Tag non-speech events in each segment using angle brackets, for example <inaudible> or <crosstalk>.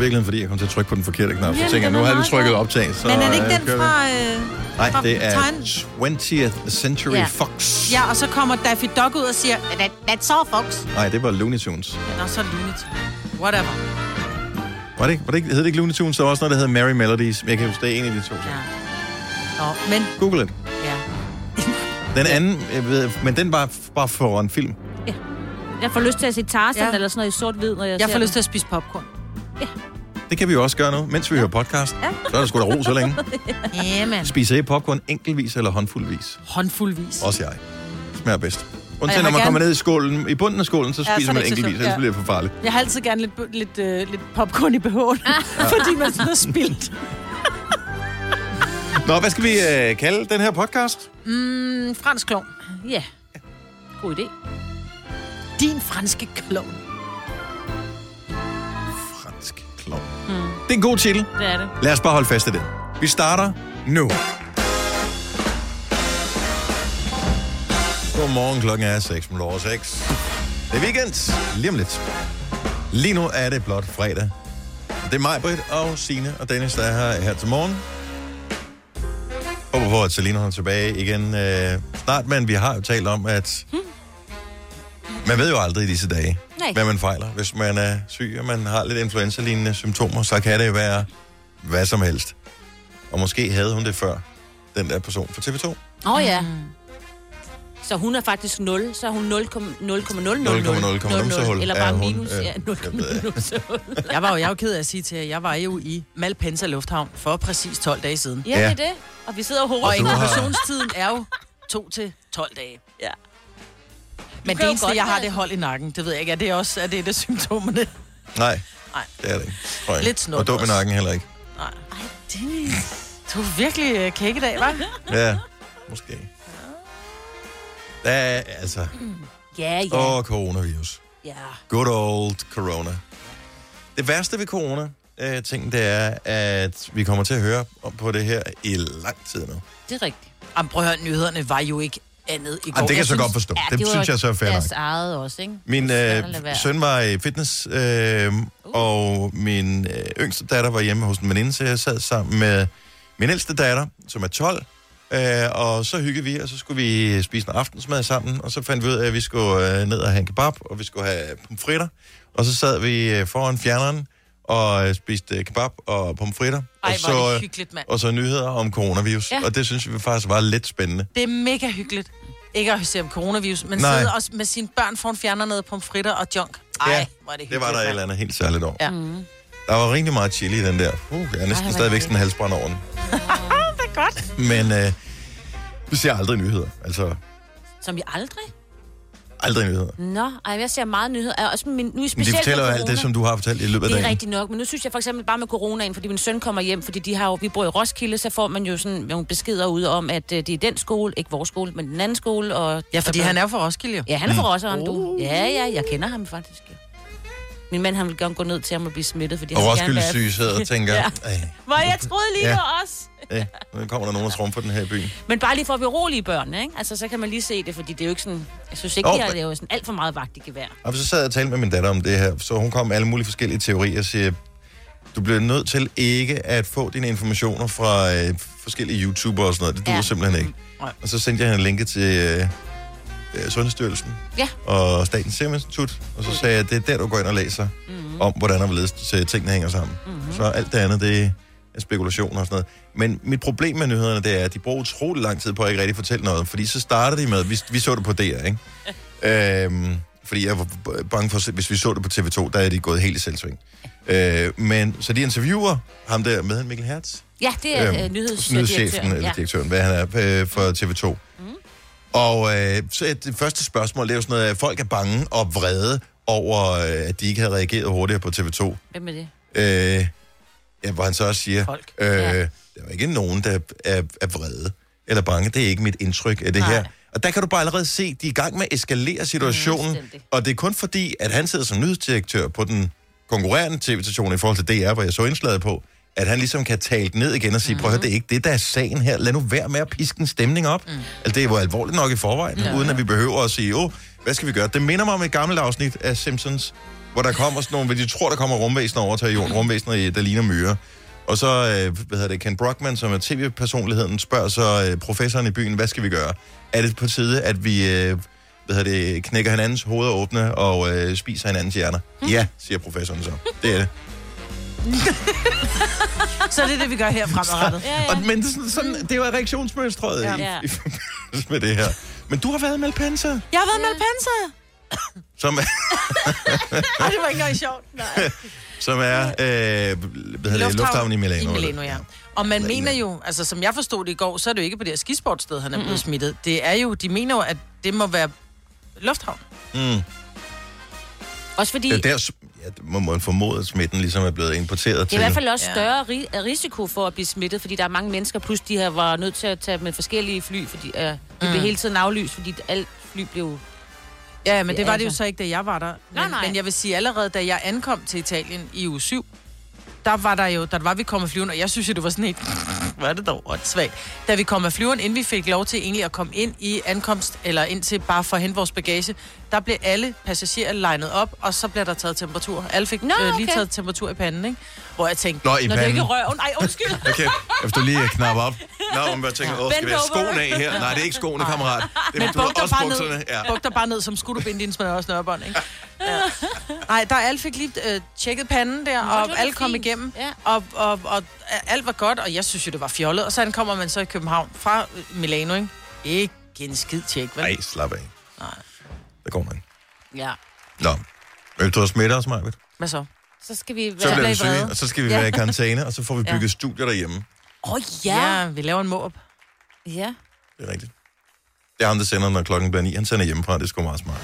Virkelig fordi, jeg kom til at trykke på den forkerte knap. Så tænker jeg, nu har vi meget trykket optag. Så, Men er det ikke øh, den fra... Øh, Nej, fra det er tegn- 20th Century Ja. Fox. Ja, og så kommer Daffy Duck ud og siger, That, that, that's all, folks. Nej, det var Looney Tunes. Nå, så Looney Tunes. Whatever. Var det ikke, var det ikke, hed det ikke Looney Tunes? Der var også noget, der hed Merry Melodies. Men jeg kan huske, det er en af de to. Ja. Nå, men... Google det. Ja. <laughs> Den anden, jeg ved, men den var bare for en film. Jeg får lyst til at se Tarzan Ja. eller sådan noget i sort-hvid, når jeg, Jeg ser får den. lyst til at spise popcorn. Det kan vi jo også gøre nu, mens vi hører podcast. Ja. Så er der sgu da ro så længe. <laughs> Ja, man. Spiser I popcorn enkeltvis eller håndfuldvis? Håndfuldvis. Også jeg. Smager bedst. Undtagen når man kommer gerne- ned i skålen, i bunden af skålen, så Ja, så spiser er man så enkeltvis, ellers Ja. bliver det for farligt. Jeg har altid gerne lidt, lidt, øh, lidt popcorn i BH'en, <laughs> fordi man sådan har spildt. <laughs> Nå, hvad skal vi øh, kalde den her podcast? Mm, fransk klovn. Ja. God idé. Din franske klovn. Klovn. Mm. Det er en god titel. Det er det. Lad os bare holde fast i det. Vi starter nu. Godmorgen, klokken er 6 minutter over 6. Det er weekend. Lige om lidt. Lige nu er det blot fredag. Det er mig, Britt og Signe og Dennis, der er her, her til morgen. Håber på, at Selina er tilbage igen øh, snart, men vi har jo talt om, at man ved jo aldrig i disse dage, Nej. hvad man fejler. Hvis man er syg, og man har lidt influenza-lignende symptomer, så kan det være hvad som helst. Og måske havde hun det før, den der person fra TV2. Åh oh, ja. Så hun er faktisk 0, så er hun 0,00000. 0,0, numsehul Eller er bare hun, minus. øh, Ja, 0,0. Jeg var jo, jeg er jo ked af at sige til jer, jeg var jo i Malpensa Lufthavn for præcis 12 dage siden. Ja, det Ja. er det. Og vi sidder og Og håber. du har- er jo 2 til 12 dage. Ja. Men det eneste, jeg har, det hold i nakken. Det ved jeg ikke. Er det også er det, det symptomerne? Nej, Nej. det er det ikke. tror jeg. Lidt snot Og dum i nakken heller ikke. Nej. Ej, Dennis. Du er virkelig øh, kæk i dag, hva'? Ja, måske. Er, altså, Ja, ja. åh, coronavirus. Ja. Good old corona. Det værste ved corona, øh, ting, det er, at vi kommer til at høre om på det her i lang tid nu. Det er rigtigt. Jamen, prøv at høre, nyhederne var jo ikke andet i går. Jamen, det kan jeg så synes- godt forstå. Ja, det, var synes jeg så er fair nok. eget også, ikke? Min Det øh, søn var i fitness, øh, og min øh, yngste datter var hjemme hos en veninde, så jeg sad sammen med min ældste datter, som er 12, øh, og så hyggede vi, og så skulle vi spise en aftensmad sammen, og så fandt vi ud af, at vi skulle øh, ned og have en kebab, og vi skulle have pomfritter, og så sad vi øh, foran fjerneren og øh, spiste øh, kebab og pomfritter, Ej, og, så, det hyggeligt, mand. og så nyheder om coronavirus, Ja. og det synes vi faktisk var lidt spændende. Det er mega hyggeligt. Ikke at se om coronavirus, men Nej. sidde også med sine børn foran fjerner noget pomfritter og junk. Ej, Ja, er det. Det var der et eller andet helt særligt over. Ja. Mm. Der var rigtig meget chili i den der. Uh, jeg er næsten Ej, stadigvæk sådan en halsbrand over den. <laughs> Det er godt. Men øh, vi ser aldrig nyheder. Altså, Som vi aldrig? Aldrig nyheder. Nå, ej, jeg ser meget nyheder. Også min, nu er Men de specielt fortæller jo med alt det, som du har fortalt i løbet af Det er rigtigt nok, men nu synes jeg for eksempel bare med coronaen, fordi min søn kommer hjem, fordi de har jo, vi bor i Roskilde, så får man jo sådan nogle beskeder ud om, at øh, det er den skole, ikke vores skole, men den anden skole. Og, Ja, fordi han er jo fra Roskilde jo. Ja, han er fra Roskilde, Mm. du. Ja, ja, jeg kender ham faktisk. Min mand, han vil gerne gå ned til ham og blive smittet, fordi Og han vil gerne Roskilde være... syge sidder og tænker, <laughs> Ja. ja. Hvor jeg troede lige, Ja. var os. Ja, nu kommer der nogen og trumfer den her i byen. Men bare lige for at berolige børnene, ikke? Altså, så kan man lige se det, fordi det er jo ikke sådan... Jeg synes ikke, oh, de har er jo sådan alt for meget vagt i gevær. Og så sad jeg og talte med min datter om det her, så hun kom med alle mulige forskellige teorier og siger, du bliver nødt til ikke at få dine informationer fra øh, forskellige YouTubere og sådan noget. Det duer Ja. simpelthen ikke. Nej. Og så sendte jeg hende en linke til øh, øh, Sundhedsstyrelsen Ja. og Statens Serum Institut, og så sagde jeg, at det er der, du går ind og læser mm-hmm. om, hvordan og hvorledes tingene hænger sammen. Mm-hmm. Så alt det andet, det spekulationer og sådan noget. Men mit problem med nyhederne, det er, at de bruger utrolig lang tid på at ikke rigtig fortælle noget, fordi så starter de med, vi, vi så det på DR, ikke? <laughs> øhm, fordi jeg var bange for, hvis vi så det på TV2, der er de gået helt i selvsving. Øh, men så de interviewer ham der med Mikkel Hertz, Ja, det er Øhm, øh, nyhedschefen, eller Ja. direktøren, hvad han er øh, for TV2. Mm. Og øh, så det første spørgsmål, det er jo sådan noget, at folk er bange og vrede over, øh, at de ikke havde reageret hurtigere på TV2. Hvem er det? Øh, ja, hvor han så også siger, Folk. øh, Ja. der er ikke nogen, der er, er vrede eller bange. Det er ikke mit indtryk af det Nej. her. Og der kan du bare allerede se, at de er i gang med at eskalere situationen. Fuldstændig. og det er kun fordi, at han sidder som nyhedsdirektør på den konkurrerende tv-station i forhold til DR, hvor jeg så indslaget på, at han ligesom kan tale ned igen og sige, mm. prøv at høre, det er ikke det, der er sagen her. Lad nu være med at piske en stemning op. Mm. Altså, det er jo alvorligt nok i forvejen, ja. uden at vi behøver at sige, åh, hvad skal vi gøre? Det minder mig om et gammelt afsnit af Simpsons, hvor der kommer sådan nogle, hvor de tror, der kommer rumvæsener over til jorden, rumvæsener, i- der ligner myrer. Og så, øh, hvad hedder det, Ken Brockman, som er tv-personligheden, spørger så øh, professoren i byen, hvad skal vi gøre? Er det på tide, at vi øh, hvad hedder det, knækker hinandens hoveder åbne og øh, spiser hinandens hjerner? Ja, siger professoren så. Det er det. <laughs> Så det er det, vi gør her fremadrettet. Ja, ja. Og, men det, er sådan, sådan, det er jo reaktionsmønstret ja. I, i forbindelse med det her. Men du har været i Malpensa, Jeg har været med Malpensa. Som er, Ej, det var ikke engang sjovt. Nej. <laughs> som er øh, hvad hedder det, lufthavnen i Milano. I Milano, ja. Og man mener jo, altså som jeg forstod det i går, så er det jo ikke på det her skisportsted, han er blevet smittet. Det er jo, de mener jo, at det må være lufthavn. Mm. Også fordi, Det er der, ja, det må man formode, at smitten ligesom er blevet importeret det er til. i hvert fald også Ja. større ri- risiko for at blive smittet, fordi der er mange mennesker, plus de her var nødt til at tage med forskellige fly, fordi øh, de mm. blev hele tiden aflyst, fordi alt fly blev... Ja, men det var det jo Altså. så ikke, da jeg var der. Nej, Men, nej. men jeg vil sige, allerede da jeg ankom til Italien i uge 7, der var der jo, der var vi kommet flyvende, og jeg synes jo, det var sådan helt, hvad er det dog, svagt. Da vi kom af flyveren, inden vi fik lov til egentlig at komme ind i ankomst, eller ind til bare for at hente vores bagage, der blev alle passagerer legnet op, og så blev der taget temperatur. Alle fik Nå, øh, lige okay. taget temperatur i panden, ikke? Hvor jeg tænkte, Nå, i Når det ikke panden. er røven... Ej, undskyld. <laughs> Okay, efter lige at knappe op. Nå, man bare tænker, åh, skal vi have skoene af her? Nej, det er ikke skoene, kammerat. Det er Men buk dig også bare bukserne. ned, Ja. buk dig bare ned, som skulle du binde din smør og snørbånd, ikke? Ja. Nej, der alle fik lige øh, tjekket panden der, og det alle kom fint. igennem, Ja. og, og, og, alt var godt, og jeg synes jo, det var fjollet. Og så kommer man så i København fra øh, Milano, ikke? Ikke en skid tjek, vel? Nej, slap af. Nej. Der går man. Ja. Nå. Vil du have smittet os, Majbet? Hvad så? Så skal vi Så være... bliver bliver vi I syge, og så skal vi Ja. være i karantæne, og så får vi Ja. bygget studier derhjemme. Åh, oh, Ja, ja. vi laver en måb. Ja. Det er rigtigt. Det er ham, der sender, når klokken bliver 9. Han sender hjemmefra. Det er sgu meget smart.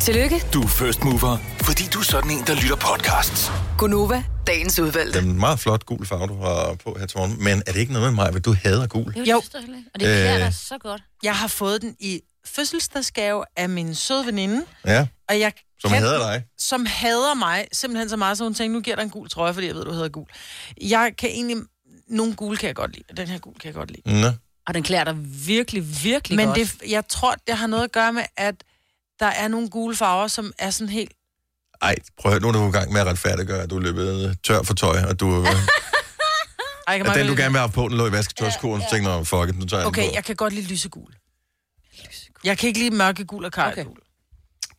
Tillykke, Du er first mover, fordi du er sådan en, der lytter podcasts. Gunova, dagens udvalgte. Det er en meget flot gul farve, du har på her til morgen. Men er det ikke noget med mig, at du hader gul? Det Jo. jo. Heller ikke. Og det klæder Øh. dig så godt. Jeg har fået den i fødselsdagsgave af min søde veninde, Ja, og jeg som kan- hader dig. som hader mig simpelthen så meget, så hun tænkte, nu giver dig en gul trøje, fordi jeg ved, du hedder gul. Jeg kan egentlig... Nogle gule kan jeg godt lide, og den her gul kan jeg godt lide. Nå. Og den klæder dig virkelig, virkelig Men godt. det, jeg tror, det har noget at gøre med, at der er nogle gule farver, som er sådan helt... Ej, prøv at høre, nu er du i gang med at retfærdiggøre, at du er løbet tør for tøj, og du... <laughs> Ej, at den, du gerne vil have på, den lå i vasketøjskurven, så tænkte jeg, "Nå, fuck it, nu tager jeg Okay, jeg kan godt lide lysegul. Jeg kan ikke lide mørkegul og karregul.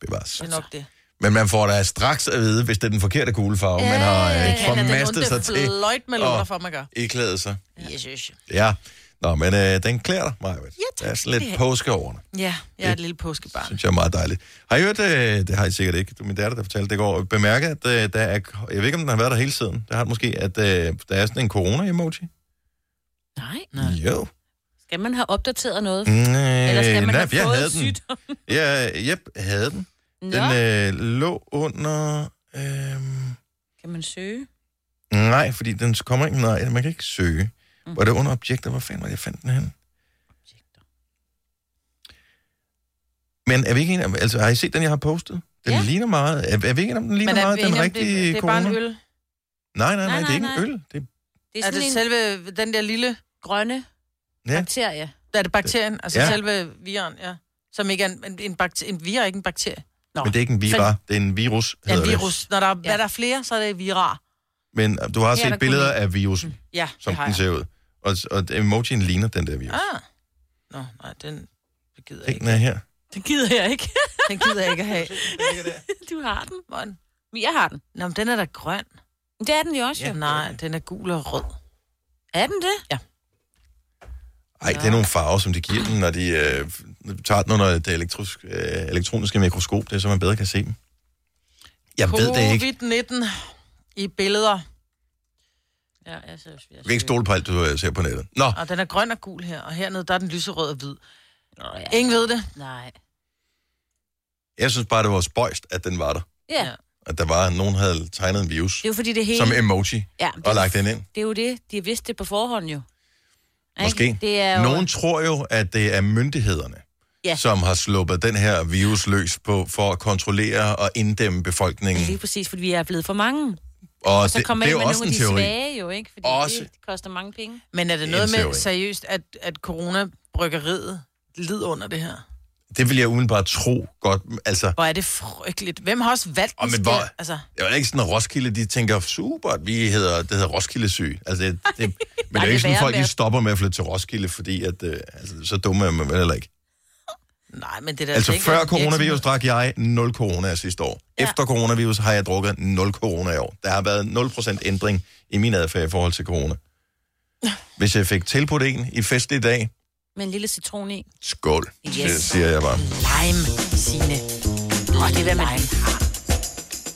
Bevares. Det er nok det. Men man får da straks at vide, hvis det er den forkerte gule farve, man har øh, formastet sig til fløjt med lunder at for, man gør. iklæde sig. Yes. Ja, Nå, men øh, den klæder dig, Maja. Ja, tak Der er sådan lidt påske over den. Ja, jeg er et lille påskebarn. synes jeg er meget dejligt. Har I hørt, øh, det har I sikkert ikke, du min datter, der fortalte det i går, bemærket, at øh, der er, jeg ved ikke, om den har været der hele tiden, der har den måske, at øh, der er sådan en corona-emoji. Nej. Nej. Jo. Skal man have opdateret noget? Mm, Eller skal man nej, have jeg fået havde den. sygdom? Ja, yep, jeg havde den. Nå, Den øh, lå under... Øh, kan man søge? nej, fordi den kommer ikke... Nej, man kan ikke søge. Mm. Var det under objekter? Hvor fanden var det, jeg fandt den hen? Men er vi ikke enige om... Altså, har I set den, jeg har postet? Den Ja. ligner meget... Er, er vi ikke enige om, den ligner er meget den rigtige det, det er corona? bare en øl. Nej, nej, nej, Nej, det er nej, ikke en nej. øl. Det er, Det er Er det en selve den der lille... grønne ja. bakterie. Er det bakterien? Altså Ja. selve viren, ja. Som ikke er en, en, en, bakter, en vir er ikke en bakterie. Nå. Men det er ikke en vira, det er en virus, Ja, hedder en det. virus. Når der, ja. Ja. er der er flere, så er det virar. Men øh, du har Ja, set der billeder kunne- af virusen, Ja, som den ser ud. Og, og emojien ligner den der virus. Ah. Nå, nej, den det gider jeg Den ikke. er her. Den gider jeg ikke. <laughs> Den gider jeg ikke at have. <laughs> Du har den. Hvor den? Jeg har den. Nå, men den er da grøn. Det er den jo også. Ja. Ja. Nej, den er gul og rød. Er den det? Ej, det er nogle farver, som de giver den, når de øh, tager den under det elektrisk, øh, elektroniske mikroskop. Det er, så man bedre kan se dem. Jeg ved det ikke. Covid-19 i billeder. Ja, jeg synes, vi Du kan ikke stole på alt, du øh, ser på nettet. Nå, Og den er grøn og gul her. Og hernede, der er den lyserød og hvid. Nå, ja. Ingen ved det. Nej. jeg synes bare, det var spøjst, at den var der. Ja. At der var, nogen havde tegnet en virus Det er jo fordi det hele... som emoji ja, det, og lagt den ind. det er jo det. De har vidst det på forhånd jo. Måske. Det er jo... Nogen tror jo, at det er myndighederne, Ja. som har sluppet den her virus løs på, for at kontrollere og inddæmme befolkningen. Lige præcis, fordi vi er blevet for mange. Og Og så det, kommer det er jo med også nogle en af de teori. svage jo, ikke? Fordi Også. det koster mange penge. Men er det Det er noget med teori. seriøst, at, at corona-bryggeriet lider under det her? Det vil jeg umiddelbart tro godt. Altså, Hvor er det frygteligt. Hvem har også valgt Og men hvor, Altså, det er ikke sådan, at Roskilde, de tænker, super, at vi hedder, det hedder Roskilde syg. Altså, det, det, <laughs> men det er jo det ikke sådan, værre folk de at- stopper med at flytte til Roskilde, fordi at, øh, altså, så dumme er man vel heller ikke. Nej, men det er da Altså, ikke før coronavirus drak jeg 0 corona sidste år. Ja. Efter coronavirus har jeg drukket 0 corona i år. Der har været 0% ændring i min adfærd i forhold til corona. Hvis jeg fik tilbudt en i festlig dag, Med en lille citron i. skål, Yes. det siger jeg bare. Lime, Signe. Åh, det er hvad man...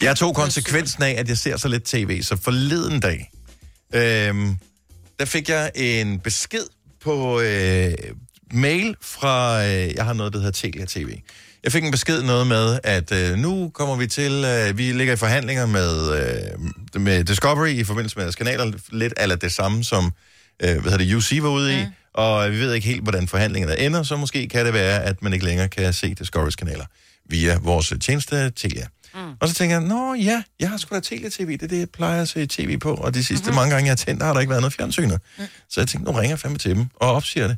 Jeg tog konsekvensen af, at jeg ser så lidt tv, så forleden dag, øhm, der fik jeg en besked på øh, mail fra, øh, jeg har noget, der hedder Telia TV. Jeg fik en besked noget med, at øh, nu kommer vi til, øh, vi ligger i forhandlinger med, øh, med Discovery i forbindelse med deres kanaler, lidt eller det samme som, øh, hvad hedder det, UC var ude i, og vi ved ikke helt, hvordan forhandlingerne ender, så måske kan det være, at man ikke længere kan se Discoverys kanaler via vores tjeneste Telia. Mm. Og så tænker jeg, nå ja, jeg har sgu da Telia-TV, det er det, jeg plejer at se tv på, og de sidste mm-hmm. mange gange, jeg har tændt, der har der ikke været noget fjernsyn. Mm. Så jeg tænkte, nu ringer jeg fandme til dem og opsiger det.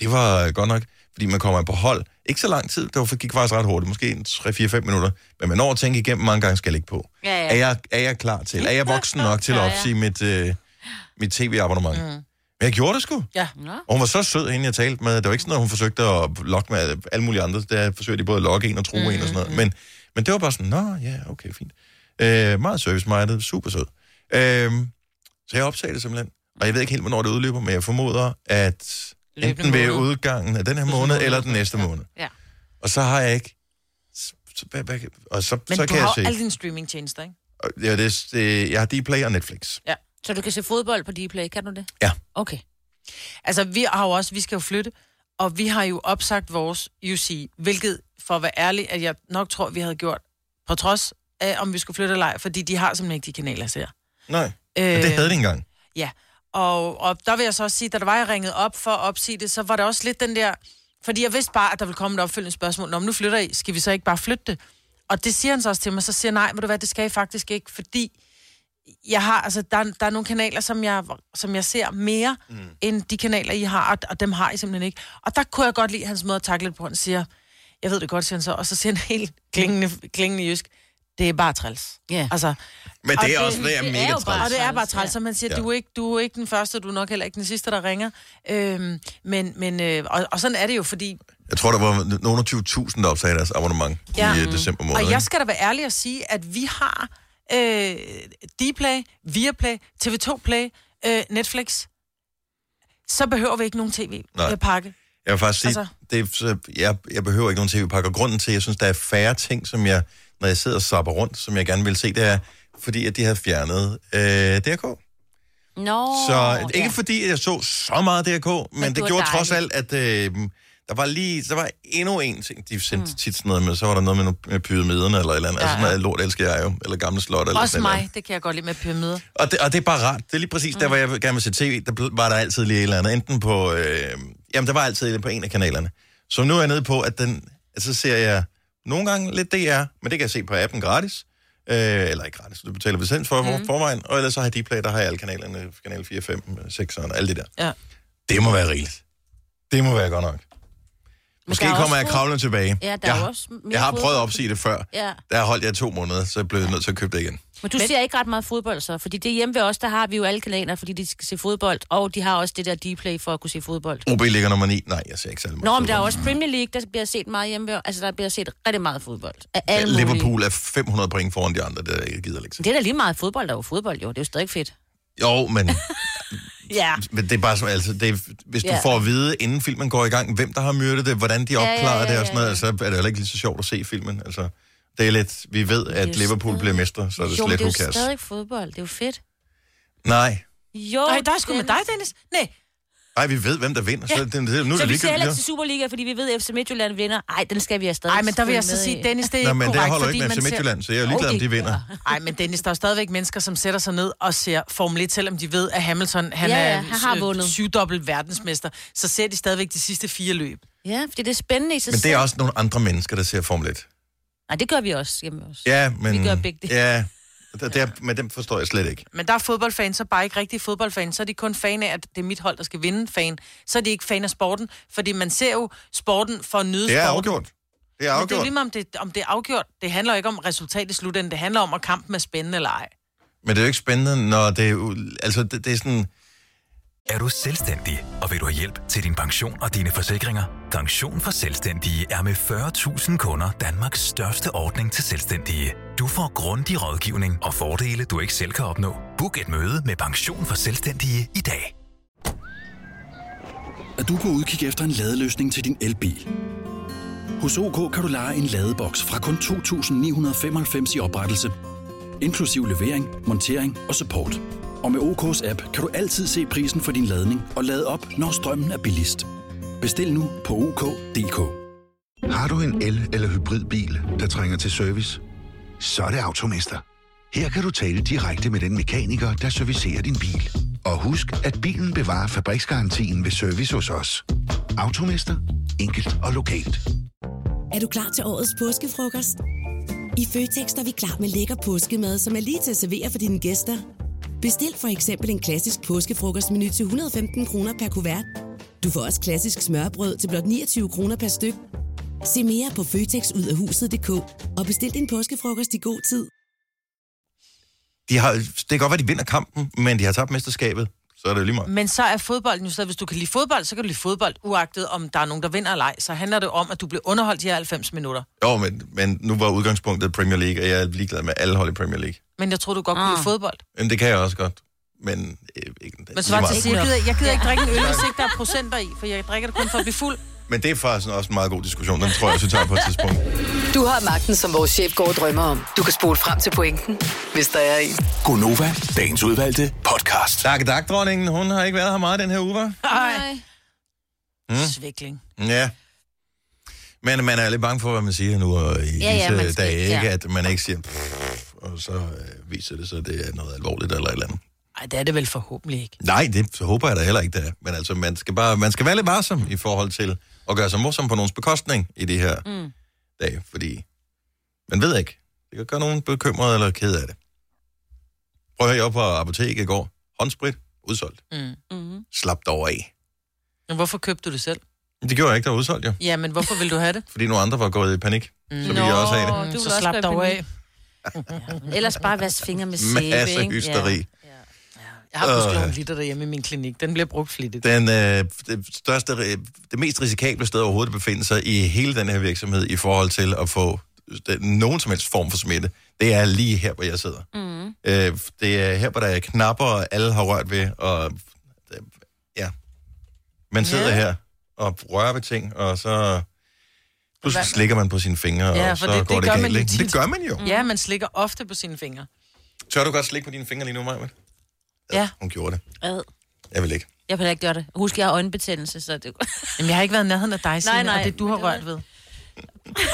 Det var øh, godt nok, fordi man kommer på hold. Ikke så lang tid, det var, gik faktisk ret hurtigt, måske en 3-4-5 minutter, men man når at tænke igennem, mange gange skal jeg ligge på. Ja, ja. Er, jeg, er jeg klar til? Er jeg voksen nok til at opsige mit, øh, mit tv-abonnement? Mm. Men jeg gjorde det sgu. Ja. Og hun var så sød, hende jeg talte med. Det var ikke sådan, at hun forsøgte at lokke med alle mulige andre. Der forsøgte de både at lokke en og true mm, en og sådan noget. Men, men det var bare sådan, nå ja, okay, fint. Øh, meget service-minded, super sød. Øh, så jeg opsagde det simpelthen. Og jeg ved ikke helt, hvornår det udløber, men jeg formoder, at Løbende enten ved måned. udgangen af den her måned, eller den næste måned. Ja. Og så har jeg ikke... Så, så, hvad- hvad- og så, Men så du kan jeg har se... jo alle dine streamingtjenester, ikke? Ja, det, det, jeg har Dplay og Netflix. Ja. Så du kan se fodbold på Dplay, kan du det? Ja. Okay. Altså, vi har jo også, vi skal jo flytte, og vi har jo opsagt vores UC, hvilket, for at være ærlig, at jeg nok tror, vi havde gjort, på trods af, om vi skulle flytte eller ej, fordi de har simpelthen ikke de kanaler, jeg ser. Nej, øh, det havde de engang. Ja, og, og der vil jeg så også sige, da der var, jeg ringede op for at opsige det, så var der også lidt den der... Fordi jeg vidste bare, at der ville komme et opfølgende spørgsmål. Når nu flytter I, skal vi så ikke bare flytte det? Og det siger han så også til mig. Så siger nej, ved du hvad, det skal I faktisk ikke, fordi jeg har, altså, der, der er nogle kanaler, som jeg, som jeg ser mere, mm. end de kanaler, I har, og, og dem har I simpelthen ikke. Og der kunne jeg godt lide hans måde at takle det på. Han siger, jeg ved det godt, siger han så, og så siger han <laughs> helt klingende, klingende jysk, det er bare træls. Ja. Altså, Men Og det er det- også det er det er mega jo bare- og det er bare træls, så man siger, Ja. du, er ikke, du er ikke den første, du er nok heller ikke den sidste, der ringer. Øhm, men, men, øh, og, og sådan er det jo, fordi... Jeg tror, der var nogle af 20.000, der opsagde deres abonnement Ja. i uh, december måned. Og jeg skal da være ærlig at sige, at vi har øh, Dplay, Viaplay, TV2 Play, øh, Netflix. Så behøver vi ikke nogen tv-pakke. Jeg vil faktisk sige, altså... Altså- det er, så jeg, jeg behøver ikke nogen tv-pakke. Og grunden til, at jeg synes, der er færre ting, som jeg, når jeg sidder og sapper rundt, som jeg gerne vil se, det er, fordi at de har fjernet øh, DRK. Nå, Så ikke ja. fordi, at jeg så så meget DRK, men, men det gjorde trods alt, dejligt. at øh, der var lige, der var endnu en ting, de sendte mm. tit sådan noget med, så var der noget med, med pyramiderne eller eller andet. Ja, Ja, altså noget lort elsker jeg jo, eller gamle slot eller Også sådan mig, det kan jeg godt lide med pyramider. Og det, og det er bare rart. Det er lige præcis der, hvor jeg gerne vil se tv. Der var der altid lige et eller andet. Enten på... Øh, jamen, der var altid på en af kanalerne. Så nu er jeg nede på, at den... så ser jeg nogle gange lidt DR, men det kan jeg se på appen gratis. Øh, eller ikke gratis, du betaler licens for mm. forvejen. Og ellers så har jeg Dplay, der har jeg alle kanalerne. Kanal 4, 5, 6 og alt det der. Ja. Det må være rigeligt. Det må være godt nok. Måske er kommer jeg kravlende tilbage. Ja, der er jeg, jo også jeg har prøvet at opsige det før. Ja. Der holdt jeg to måneder, så blev jeg nødt til at købe det igen. Men du Men... ser ikke ret meget fodbold så, fordi det hjemme ved os, der har vi jo alle kanaler, fordi de skal se fodbold, og de har også det der Dplay for at kunne se fodbold. OB ligger nummer 9. Nej, jeg ser ikke særlig meget Nå, men der er fodbold. også Premier League, der bliver set meget hjemme ved, altså der bliver set rigtig meget fodbold. Af alle mulige. Liverpool er 500 point foran de andre, der jeg gider ikke se. Det er da lige meget fodbold, der er jo fodbold, jo. Det er jo stadig fedt. Jo, men, <laughs> Ja. men det er bare sådan, altså, det er, hvis du Ja. får at vide, inden filmen går i gang, hvem der har myrdet det, hvordan de ja, opklarer ja, det og sådan noget, ja. så er det heller ikke lige så sjovt at se filmen. Altså, det er lidt, vi ved, at jo Liverpool stadig- bliver mestre, så er det jo, slet det er jo stadig fodbold. Det er jo fedt. Nej, Jo, Nej, der er sgu med dig, Dennis. Nej, Ej, vi ved, hvem der vinder, så det, det, nu er Så det vi ser heller ligegyldigt. ikke til Superliga, fordi vi ved, at FC Midtjylland vinder. Ej, den skal vi have stadig Nej, men der vil jeg så sige. Dennis, det er Nå, men det korrekt, holder fordi ikke med FC ser... Midtjylland, så jeg er jo ligeglad, Jo, om de det vinder. Nej, men Dennis, der er stadigvæk mennesker, som sætter sig ned og ser Formel 1, selvom de ved, at Hamilton han Ja, ja, er han har øh, vundet. syvdobbelt verdensmester. Så ser de stadigvæk de sidste fire løb. Ja, fordi det er spændende i sig Men det er også nogle andre mennesker, der ser Formel 1. Nej, det gør vi også hjemme hos. Ja, men... Vi gør begge dele. Ja, Det, det er, men dem forstår jeg slet ikke. Men der er fodboldfans, så bare ikke rigtig fodboldfans. Så er de kun fan af, at det er mit hold, der skal vinde fan. Så er de ikke fan af sporten. Fordi man ser jo sporten for at nyde Det er sporten. afgjort. Det er Men det er afgjort. lige meget, om det, om det er afgjort. Det handler jo ikke om resultat i slutenden. Det handler om, at kampen er spændende eller ej. Men det er jo ikke spændende, når det er... Altså, det, det er sådan... Er du selvstændig, og vil du have hjælp til din pension og dine forsikringer? Pension for Selvstændige er med 40.000 kunder Danmarks største ordning til selvstændige. Du får grundig rådgivning og fordele, du ikke selv kan opnå. Book et møde med Pension for Selvstændige i dag. Er du på udkig efter en ladeløsning til din elbil. Hos OK kan du lege en ladeboks fra kun 2.995 i oprettelse, inklusiv levering, montering og support. Og med OK's app kan du altid se prisen for din ladning og lade op, når strømmen er billigst. Bestil nu på OK.dk. Har du en el- eller hybridbil, der trænger til service? Så er det Automester. Her kan du tale direkte med den mekaniker, der servicerer din bil. Og husk, at bilen bevarer fabriksgarantien ved service hos os. Automester. Enkelt og lokalt. Er du klar til årets påskefrokost? I Føtex er vi klar med lækker påskemad, som er lige til at servere for dine gæster. Bestil for eksempel en klassisk påskefrokostmenu til 115 kroner per kuvert. Du får også klassisk smørbrød til blot 29 kroner per styk. Se mere på føtexudafhuset.dk og bestil din påskefrokost i god tid. De har, det kan godt være, de vinder kampen, men de har tabt mesterskabet. Så er det jo lige meget. Men så er fodbolden jo så, hvis du kan lide fodbold, så kan du lide fodbold, uagtet om der er nogen, der vinder eller ej. Så handler det om, at du bliver underholdt de her 90 minutter. Jo, men, men nu var udgangspunktet Premier League, og jeg er ligeglad med alle hold i Premier League. Men jeg tror du godt kunne lide fodbold. Men det kan jeg også godt. Men øh, ikke, Men så var det til at sige, jeg gider, jeg gider ikke drikke en øl, hvis ikke der er procenter i, for jeg drikker det kun for at blive fuld. Men det er faktisk også en meget god diskussion. Den tror jeg også, vi tager på et tidspunkt. Du har magten, som vores chef går og drømmer om. Du kan spole frem til pointen, hvis der er en. Gonova, dagens udvalgte podcast. Tak, tak, dronningen. Hun har ikke været her meget den her uge, hva'? Ej. Mm. Svikling. Ja. Men man er lidt bange for, hvad man siger nu og i Ja, ja, disse dage, ikke? ja. At man ikke siger, "Pff", og så øh, viser det sig, at det er noget alvorligt eller et eller andet. Ej, det er det vel forhåbentlig ikke. Nej, det håber jeg da heller ikke, det er. Men altså, man skal, bare, man skal være lidt varsom i forhold til at gøre sig morsom på nogens bekostning i de her mm. dage, fordi man ved ikke. Det kan gøre nogen bekymret eller ked af det. Prøv at høre, jeg var på apoteket i går. Håndsprit, udsolgt. Mm. Mm-hmm. Slap dog af. Men hvorfor købte du det selv? Det gjorde jeg ikke, der var udsolgt jo. Ja, men hvorfor vil du have det? Fordi nogle andre var gået i panik. Mm. Så ville jeg også have det. du så slap panik. af. Ellers bare vaske fingre med sæbe, Masse ikke? hysteri. Ja. Jeg har Øh. øh. en liter derhjemme i min klinik. Den bliver brugt flittigt. Den, øh, det, største, det mest risikable sted overhovedet at befinde sig i hele den her virksomhed i forhold til at få den, nogen som helst form for smitte, det er lige her, hvor jeg sidder. Mm. Øh, det er her, hvor der er knapper, og alle har rørt ved, og øh, ja. Man sidder Ja. her og rører ved ting, og så pludselig Hvad- slikker man på sine fingre, Ja, og så det- går det det gør galt. man ikke? Det gør man jo. Mm. Ja, man slikker ofte på sine fingre. Tør du godt slikke på dine fingre lige nu, Maja? Ja. Hun gjorde det. Ad. Jeg vil ikke. Jeg vil ikke gøre det. Husk, jeg har øjenbetændelse, så det... <laughs> Jamen, jeg har ikke været i nærheden af dig, Signe, Nej, nej, og det du har det rørt ved.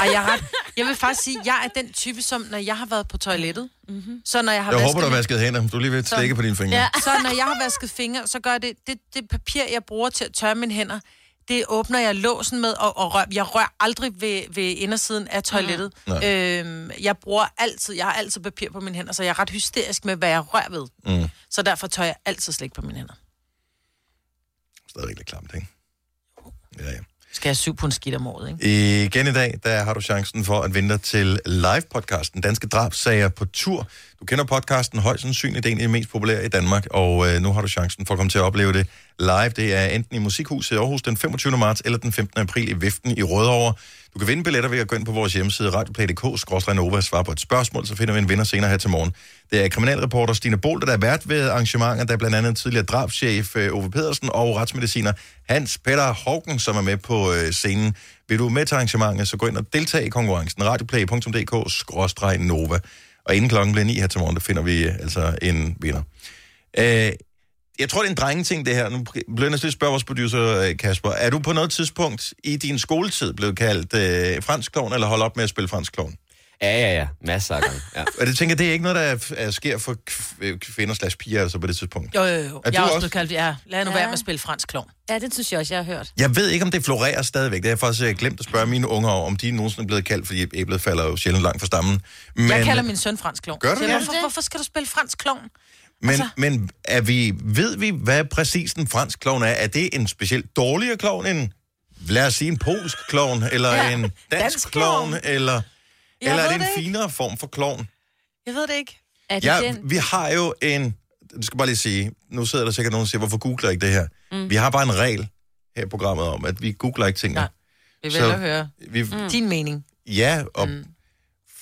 Ej, jeg, ret, jeg vil faktisk sige, jeg er den type, som når jeg har været på toilettet, mm-hmm. så når jeg har Jeg vasket håber, du har vasket hænder. Du er lige ved at slikke på dine fingre. Ja, <laughs> så når jeg har vasket fingre, så gør det, det, det papir, jeg bruger til at tørre mine hænder, det åbner jeg låsen med, og, og rør, jeg rører aldrig ved, ved indersiden af toilettet. Mm. Mm. Øhm, jeg bruger altid, jeg har altid papir på mine hænder, så jeg er ret hysterisk med, hvad jeg rører ved. Mm. Så derfor tør jeg altid slik på mine hænder. Stadigvæk lidt klamt, ikke? Ja, ja. Skal have syv på skidt om året, ikke? Igen i dag, der har du chancen for at vinde dig til live-podcasten Danske Drabsager på tur. Du kender podcasten højst sandsynligt, det er en af de mest populære i Danmark, og øh, nu har du chancen for at komme til at opleve det live. Det er enten i Musikhuset i Aarhus den 25. marts eller den 15. april i Viften i Rødovre. Du kan vinde billetter ved at gå ind på vores hjemmeside radioplay.dk, svar på et spørgsmål, så finder vi en vinder senere her til morgen. Det er kriminalreporter Stine Bolter, der er vært ved arrangementet, der er blandt andet tidligere drabschef øh, Ove Pedersen og retsmediciner Hans Peter Hågen, som er med på øh, scenen. Vil du med til arrangementet, så gå ind og deltag i konkurrencen radioplay.dk-nova. Og inden klokken bliver 9 her til morgen, der finder vi øh, altså en vinder. Øh, jeg tror, det er en drengeting, det her. Nu bliver jeg nødt til at spørge vores producer, øh, Kasper. Er du på noget tidspunkt i din skoletid blevet kaldt øh, fransk klovn, eller holdt op med at spille fransk klovn? Ja, ja, ja. Masser af gange. Ja. <laughs> Og det tænker det er ikke noget, der er, er sker for kv- kvinder slash piger altså på det tidspunkt. Jo, jo, jo. Er Jeg du er også også- blevet kaldt, ja, lad nu Ja. være med at spille fransk klovn. Ja, det synes jeg også, jeg har hørt. Jeg ved ikke, om det florerer stadigvæk. Det har jeg faktisk øh, glemt at spørge mine unger om, om de nogensinde er blevet kaldt, fordi æblet falder jo sjældent langt fra stammen. Men, Jeg kalder min søn fransk klovn. Gør du det? Hvorfor, hvorfor skal du spille fransk klovn? Men, altså- men er vi, ved vi, hvad præcis en fransk klovn er? Er det en specielt dårligere klovn end, lad os sige, en polsk klovn, eller Ja, en dansk, klovn, eller, Jeg eller er det en det ikke. finere form for klovn? Jeg ved det ikke. Er det Ja, den? vi har jo en... Det skal bare lige sige, nu sidder der sikkert nogen og siger, hvorfor googler jeg ikke det her? Mm. Vi har bare en regel her i programmet om, at vi googler ikke tingene. Nej. Vi vil Så- høre Vi, mm. din mening. Ja, og mm.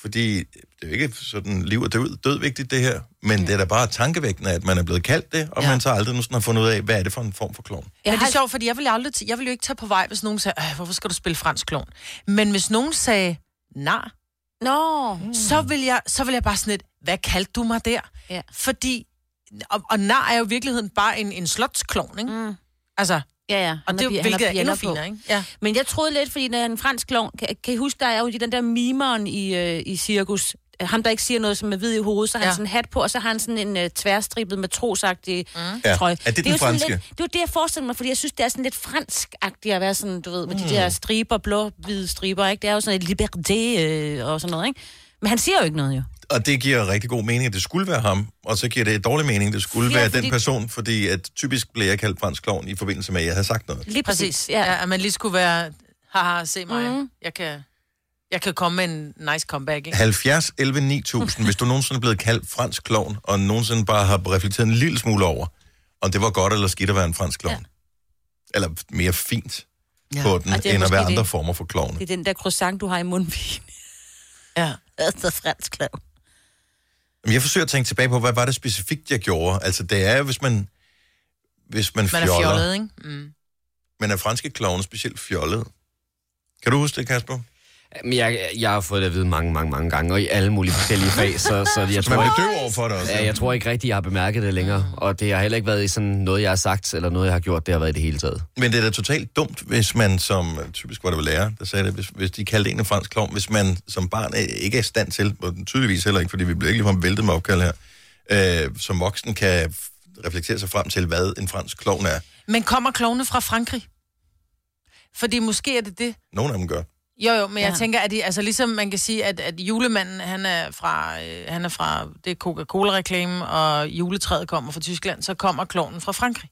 Fordi det er jo ikke sådan liv og død, død vigtigt det her, men det er da bare tankevækkende, at man er blevet kaldt det, og ja. Man så aldrig nu sådan har fundet ud af, hvad er det for en form for klovn. Ja, det er sjovt, fordi jeg vil, aldrig, t- jeg vil jo ikke tage på vej, hvis nogen sagde, "Øh, hvorfor skal du spille fransk klovn? Men hvis nogen sagde, nej, Nå, mm. så, vil jeg, så vil jeg bare sådan lidt, hvad kaldte du mig der? Ja. Fordi, og, og nar er jo i virkeligheden bare en, en slotsklovn, ikke? Mm. Altså, ja, ja. og Han det er jo, hvilket er endnu finere, ikke? Ja. Men jeg troede lidt, fordi når han er en fransk klovn, kan, kan I huske, der er jo den der mimeren i, øh, i cirkus, ham der ikke siger noget, som er hvid i hovedet, så har Ja. han sådan en hat på, og så har han sådan en øh, tværstribet matrosagtig mm. Ja. trøje. Er det den jo sådan franske? Lidt, det var det, jeg forestillede mig, fordi jeg synes, det er sådan lidt fransk-agtigt at være sådan, du ved, med mm. de der striber, blå-hvide striber, ikke? Det er jo sådan et liberté øh, og sådan noget, ikke? Men han siger jo ikke noget, jo. Og det giver rigtig god mening, at det skulle være ham, og så giver det dårlig mening, at det skulle Ja, være fordi- den person, fordi at typisk bliver jeg kaldt fransk klovn i forbindelse med, at jeg havde sagt noget. Lige præcis. Ja. ja, at man lige skulle være, haha, se mig, mm. jeg, kan, jeg kan komme med en nice comeback, ikke? 70, 11, 9000, hvis du nogensinde er blevet kaldt fransk klovn, og nogensinde bare har reflekteret en lille smule over, om det var godt eller skidt at være en fransk klovn. Ja. Eller mere fint ja. på den, end at være andre former for klovne. Det er den der croissant, du har i munden. Ja. <laughs> Altså fransk klovn. Jeg forsøger at tænke tilbage på, hvad var det specifikt, jeg gjorde? Altså, det er hvis man, hvis man, Man er fjoller. fjollet, ikke? Mm. Men er franske klovne specielt fjollet? Kan du huske det, Kasper? Men jeg, jeg har fået det at vide mange, mange, mange gange, og i alle mulige forskellige fag, så, så <laughs> jeg Så man tror ikke... døv over for det også? Ja, jeg tror ikke rigtigt, jeg har bemærket det længere, og det har heller ikke været i sådan noget, jeg har sagt, eller noget, jeg har gjort, det har været i det hele taget. Men det er da totalt dumt, hvis man som, typisk var det vel lærer, der sagde det, hvis, hvis de kaldte en en fransk klovn, hvis man som barn er- ikke er i stand til, og tydeligvis heller ikke, fordi vi bliver ikke ligefrem væltet med opkald her, øh, som voksen kan reflektere sig frem til, hvad en fransk klovn er. Men kommer klovne fra Frankrig? Fordi måske er det det. Nogle af dem gør. Jo, jo, men ja. Jeg tænker, at de, altså ligesom man kan sige, at, at julemanden, han er fra, øh, han er fra det Coca-Cola-reklame, og juletræet kommer fra Tyskland, så kommer klovnen fra Frankrig.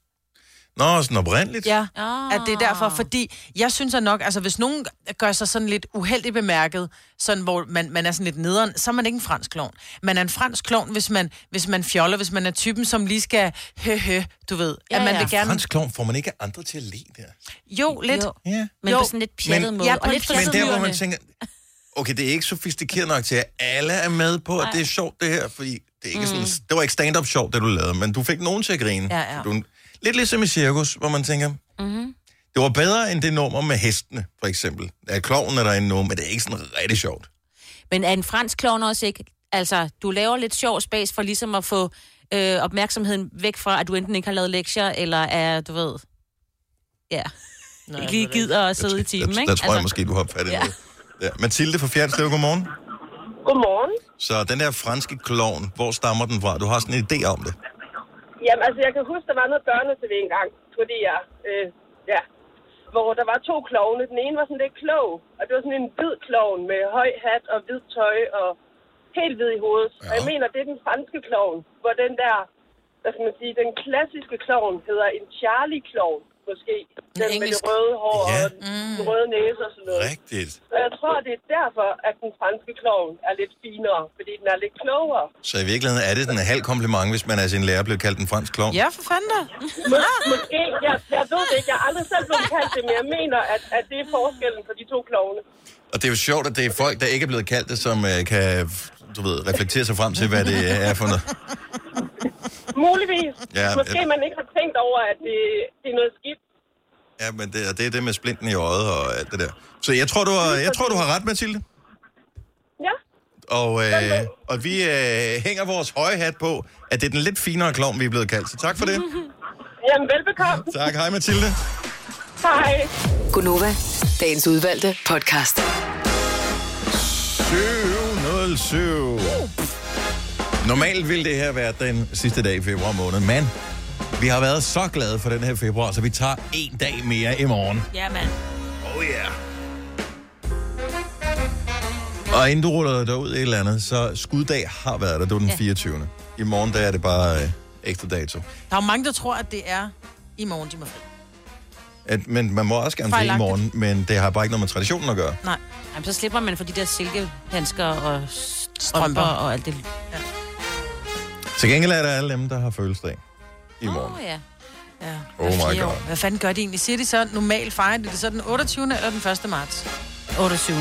Nå, sådan oprindeligt. Ja, Ah. at det er derfor, fordi jeg synes at nok, altså hvis nogen gør sig sådan lidt uheldigt bemærket, sådan hvor man, man er sådan lidt nederen, så er man ikke en fransk klovn. Man er en fransk klovn, hvis man, hvis man fjoller, hvis man er typen, som lige skal hø, hø du ved. Ja, at man ja. vil gerne... Fransk klovn får man ikke andre til at le der. Jo, lidt. Jo. Ja. Men Jo, på sådan lidt pjattet måde. Ja, og lidt Men der, hvor man tænker, okay, det er ikke sofistikeret nok til, at alle er med på, at det er sjovt, det her, fordi det, er ikke sådan, det var ikke stand-up sjovt, det du lavede, men du fik nogen til at grine. Ja, ja. Du, lidt ligesom i cirkus, hvor man tænker, mm-hmm. det var bedre end det nummer med hestene, for eksempel. Ja, kloven er der en nummer, men det er ikke sådan rigtig sjovt. Men er en fransk klovn også ikke... Altså, du laver lidt sjov spas for ligesom at få øh, opmærksomheden væk fra, at du enten ikke har lavet lektier, eller er, du ved... Ja, <laughs> Nej, ikke lige gider at sidde i timen, der, ikke? der tror jeg måske, du har fat i ja. noget. Ja. Mathilde fra Fjernslev, godmorgen. Godmorgen. Så den der franske klovn, hvor stammer den fra? Du har sådan en idé om det. Jamen, altså, jeg kan huske, der var noget børne-tv engang, fordi jeg, øh, ja, hvor der var to klovne. Den ene var sådan lidt klog, og det var sådan en hvid klovn med høj hat og hvid tøj og helt hvid i hovedet. Ja. Og jeg mener, det er den franske klovn, hvor den der, hvad skal man sige, den klassiske klovn hedder en Charlie-klovn, måske. Den med det røde hår Ja. og den røde næse og sådan noget. Rigtigt. Så jeg tror, det er derfor, at den franske klovn er lidt finere, fordi den er lidt klogere. Så i virkeligheden er det sådan en halv kompliment, hvis man af sin lærer blev kaldt en fransk klovn. Ja, for fanden da. Må- Måske, jeg, jeg ved det ikke. Jeg har aldrig selv blevet kaldt det, men jeg mener, at, at det er forskellen på de to klovne. Og det er jo sjovt, at det er folk, der ikke er blevet kaldt det, som øh, kan du ved, reflektere sig frem til, hvad det er for noget. Muligvis. Ja, Måske ja. man ikke har tænkt over, at det, det er noget skidt. Ja, men det, og det er det med splinten i øjet og alt det der. Så jeg tror, du har, jeg tror, du har ret, Mathilde. Ja, Og, øh, og vi øh, hænger vores høje hat på, at det er den lidt finere klovn, vi er blevet kaldt. Så tak for det. <laughs> jamen velbekomme. Tak. Hej, Mathilde. Hej. Gunova, dagens udvalgte podcast. 7.01. halv syv. Normalt ville det her være den sidste dag i februar måned, men vi har været så glade for den her februar, så vi tager en dag mere i morgen. Ja, mand. Oh yeah. Og inden du ruller dig ud i et eller andet, så skuddag har været der, det var den Ja. 24. I morgen der er det bare øh, ekstra dato. Der er jo mange, der tror, at det er i morgen, de må fri. At, men man må også gerne fri i Fejlagtigt. morgen, men det har bare ikke noget med traditionen at gøre. Nej. Jamen, så slipper man for de der silkehandsker og strømper og alt det. Til gengæld er der alle dem, der har fødselsdag i morgen. Åh, ja. Ja. Oh hver my God. år. Hvad fanden gør de egentlig? Siger de så, normalt fejrer de det så den 28. eller den 1. marts? 28.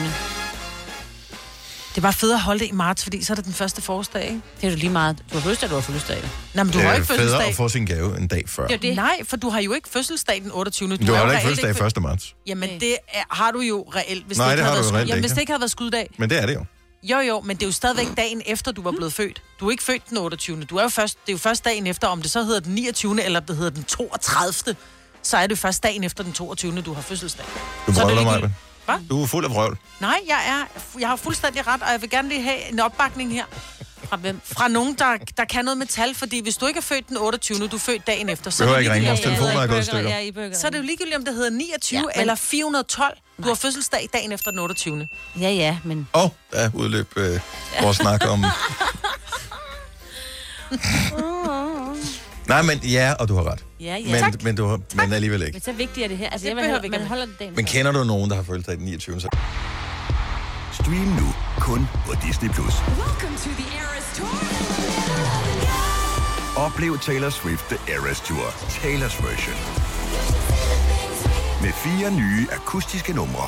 Det er bare fedt at holde det i marts, fordi så er det den første forårsdag, ikke? Det er jo lige meget. Du har fødselsdag, du har fødselsdag. Nej, men du det har er ikke fødselsdag. at få sin gave en dag før. Det er jo det. Nej, for du har jo ikke fødselsdag den 28. Du, er har jo da ikke fødselsdag fø- 1. marts. Jamen, det er, har du jo reelt, hvis Nej, det ikke det har du jo været reelt. Jamen, ikke. hvis det ikke havde været skuddag. Men det er det jo. Jo, jo, men det er jo stadigvæk dagen efter, du var blevet født. Du er ikke født den 28. Du er jo først, det er jo først dagen efter, om det så hedder den 29. eller det hedder den 32. Så er det først dagen efter den 22. du har fødselsdag. Du Så er det brøvler mig. Hvad? Du er fuld af vrøvl. Nej, jeg er, jeg har fuldstændig ret, og jeg vil gerne lige have en opbakning her. Fra hvem? Fra nogen, der, der kan noget med tal, fordi hvis du ikke er født den 28. du er født dagen efter, så, er Behøver det ikke ringe, vores telefoner er gået i stykker. Ja, I burger. så er det jo ligegyldigt, om det hedder 29 Ja, men- eller 412. Du har fødselsdag dagen efter den 28. Ja, ja, men... Og oh, der udløb øh, vores snak om... <laughs> Nej, men ja, og du har ret. Ja, ja. Men, Tak. men, du har, men alligevel ikke. Men så vigtigt er det her. Altså, Det jeg ikke man at holder det dagen. Men kender du nogen, der har fødselsdag den 29. Så... Stream nu kun på Disney+. Plus. Oplev Taylor Swift The Eras Tour, Taylor's version. Med fire nye akustiske numre.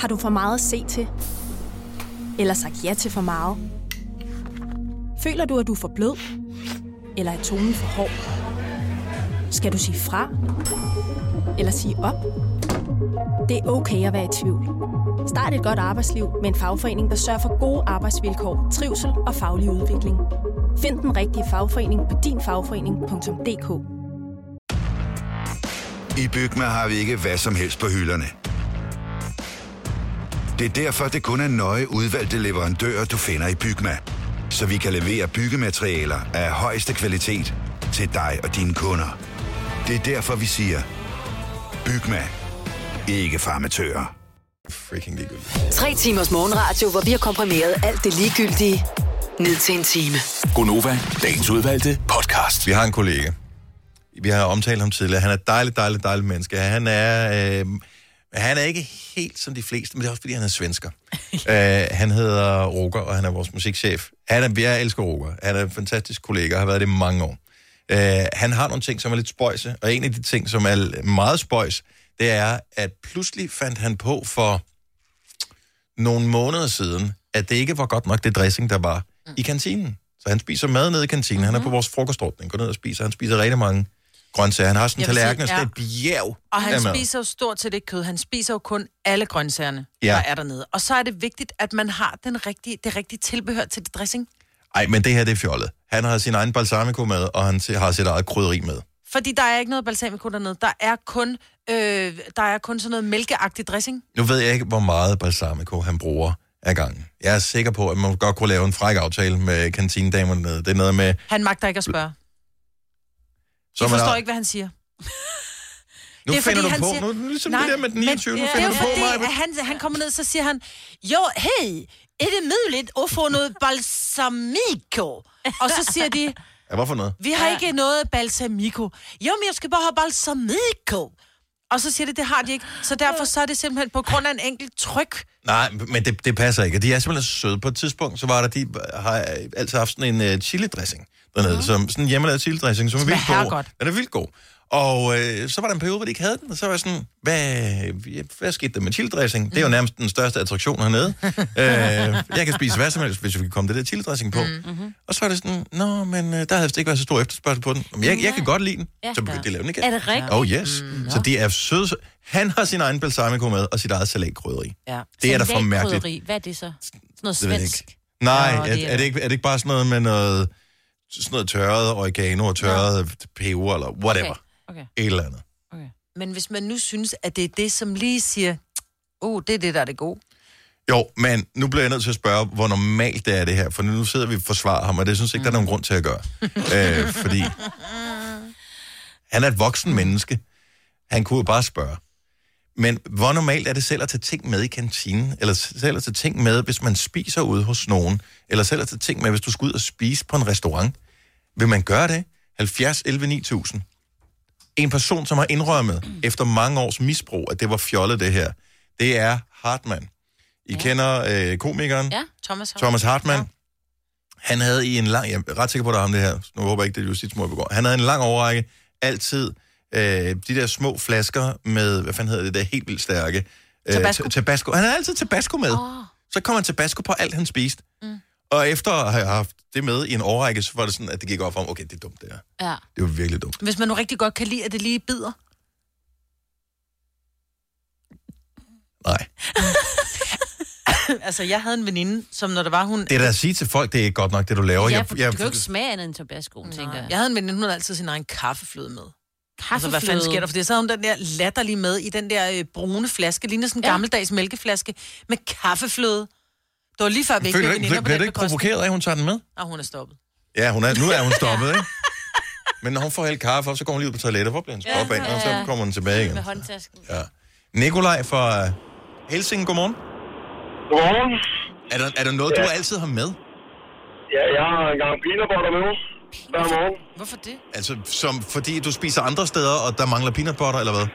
Har du for meget at se til? Eller sagt ja til for meget? Føler du, at du er for blød? Eller er tonen for hård? Skal du sige fra? Eller sige op? Det er okay at være i tvivl. Start et godt arbejdsliv med en fagforening, der sørger for gode arbejdsvilkår, trivsel og faglig udvikling. Find den rigtige fagforening på dinfagforening.dk I Bygma har vi ikke hvad som helst på hylderne. Det er derfor, det kun er nøje udvalgte leverandører, du finder i Bygma. Så vi kan levere byggematerialer af højeste kvalitet til dig og dine kunder. Det er derfor, vi siger, Bygma. Ikke farmatører. Freaking ligegyldigt. Tre timers morgenradio, hvor vi har komprimeret alt det ligegyldige ned til en time. Gonova, dagens udvalgte podcast. Vi har en kollega. Vi har omtalt ham tidligere. Han er et dejligt, dejligt, dejligt menneske. Han er, øh, han er ikke helt som de fleste, men det er også, fordi han er svensker. <laughs> øh, han hedder Roger, og han er vores musikchef. Han er, jeg elsker Roger. Han er en fantastisk kollega, og har været det i mange år. Øh, han har nogle ting, som er lidt spøjse, og en af de ting, som er meget spøjs, det er, at pludselig fandt han på for nogle måneder siden, at det ikke var godt nok det dressing, der var mm. i kantinen. Så han spiser mad nede i kantinen. Han er på vores frokostordning. Går ned og spiser. Han spiser rigtig mange grøntsager. Han har sådan en tallerken, og sådan et bjerg Og han spiser jo stort set ikke kød. Han spiser jo kun alle grøntsagerne, Ja. der er dernede. Og så er det vigtigt, at man har den rigtige, det rigtige tilbehør til det dressing. Ej, men det her, det er fjollet. Han har sin egen balsamico med, og han har sit eget krydderi med. Fordi der er ikke noget balsamico dernede. Der er kun, øh, der er kun sådan noget mælkeagtig dressing. Nu ved jeg ikke, hvor meget balsamico han bruger af gangen. Jeg er sikker på, at man godt kunne lave en fræk aftale med kantinedamerne nede. Det er noget med... Han magter ikke at spørge. Så Jeg forstår har- ikke, hvad han siger. Nu Det er, finder fordi du han på, siger- nu er det ligesom Nej, det der med den 29, nu men, finder det du er på fordi, mig. at Han, han kommer ned, så siger han, jo, hey, er det muligt at få noget balsamico? Og så siger de, Ja, hvorfor noget? vi har ikke noget balsamico. Jo, men jeg skal bare have balsamico. Og så siger de, det har de ikke. Så derfor så er det simpelthen på grund af en enkelt tryk. Nej, men det, det passer ikke. De er simpelthen søde. På et tidspunkt, så var der, de har altid haft sådan en uh, chili-dressing dernede, som sådan en hjemmelavet chili-dressing, som er vildt god. Den er vildt god. Og øh, så var der en periode, hvor de ikke havde den, og så var jeg sådan, hvad, hvad skete der med chili dressing? Det er jo nærmest den største attraktion hernede. <laughs> øh, jeg kan spise hvad som helst, hvis vi kan komme det der chili dressing på. Mm-hmm. Og så er det sådan, nå, men øh, der havde ikke været så stor efterspørgsel på den. Men jeg, jeg kan godt lide den, Ja. så begyndte de at lave den igen. Er det rigtigt? Oh yes. Mm, så det er søde. Han har sin egen balsamico med, og sit eget salatkrydderi. Ja. Det er da for mærkeligt. Hvad er det så? Sådan noget svensk? Nej, Nå, er, er er, det ikke, er det ikke bare sådan noget med noget, sådan noget tørret oregano og tørret peber eller whatever? Okay. Et eller andet. Men hvis man nu synes, at det er det, som lige siger, oh, det er det, der er det gode. Jo, men nu bliver jeg nødt til at spørge, hvor normalt det er det her, for nu sidder vi og forsvarer ham, og det synes jeg ikke, der er nogen grund til at gøre. <laughs> øh, fordi han er et voksen menneske. Han kunne jo bare spørge. Men hvor normalt er det selv at tage ting med i kantinen? Eller selv at tage ting med, hvis man spiser ude hos nogen? Eller selv at tage ting med, hvis du skal ud og spise på en restaurant? Vil man gøre det? 70, 11, 9000. En person, som har indrømmet efter mange års misbrug, at det var fjollet det her, det er Hartmann. I ja. kender øh, komikeren? Ja, Thomas Thomas Hartmann. Han havde i en lang... Jeg er ret sikker på, at det er ham det her. Nu håber jeg ikke, det er justitsmord, jeg begår. Han havde en lang overrække altid øh, de der små flasker med... Hvad fanden hedder det der? Helt vildt stærke. Øh, Tabasco. ta- Tabasco. Han havde altid tabasco med. Oh. Så kom han tabasco på alt, han spiste. Mm. Og efter at have haft det med i en overrække, så var det sådan, at det gik op for ham. Okay, det er dumt, det her. Ja. Det var virkelig dumt. Hvis man nu rigtig godt kan lide, at det lige bider. Nej. <laughs> altså, jeg havde en veninde, som når der var, hun... Det er da at sige til folk, det er ikke godt nok, det du laver. Ja, Jeg- jeg- du kan jo ikke smage andet end tabasco, tænker jeg. Jeg havde en veninde, hun havde altid sin egen kaffefløde med. Altså, hvad fanden Kaffefløde? sker der? For det så havde hun den der latterlige med i den der øh, brune flaske, ligner sådan en ja. gammeldags mælkeflaske med kaffefløde. Det var lige før, vi ikke blev veninder på den ikke provokeret af, at hun tager den med? Og hun er stoppet. Ja, hun er, nu er hun <laughs> stoppet, ikke? Men når hun får hældt kaffe op, så går hun lige ud på toilettet. Hvor bliver hendes krop af? Og så kommer hun tilbage igen. Med håndtasken. Ja. Nikolaj fra øh, Helsing, godmorgen. Godmorgen. Er der, er der noget, du altid har med? Ja, jeg har engang peanut butter med hver morgen. Hvorfor det? Altså, som, fordi du spiser andre steder, og der mangler peanut butter, eller hvad?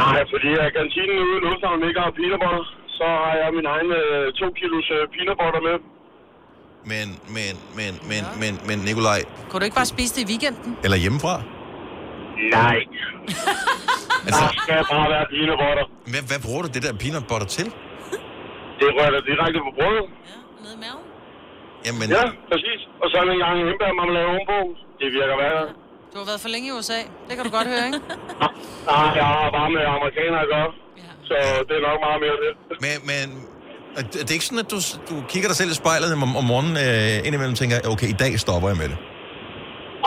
Nej, fordi jeg kantinen ude i Lufthavn ikke har peanut butter, så har jeg min egen øh, to kilos øh, peanut butter med. Men, men, men, men, men, men, Nikolaj, Kunne du ikke bare spise det i weekenden? eller hjemmefra? Nej. <laughs> Altså, Der skal bare være peanut butter. hvad, hvad bruger du det der peanut butter til? Det rører direkte på brødet. Jamen, Ja, præcis. Og så en gang hindbærmarmelade ovenpå. Det virker værre. Du har været for længe i USA. Det kan du godt høre, ikke? Nej, jeg har bare med amerikanere at gøre. Så det er nok meget mere det. Men, men er det det er ikke sådan, at du, du kigger dig selv i spejlet om, om morgenen øh, indimellem og tænker, okay, i dag stopper jeg med det.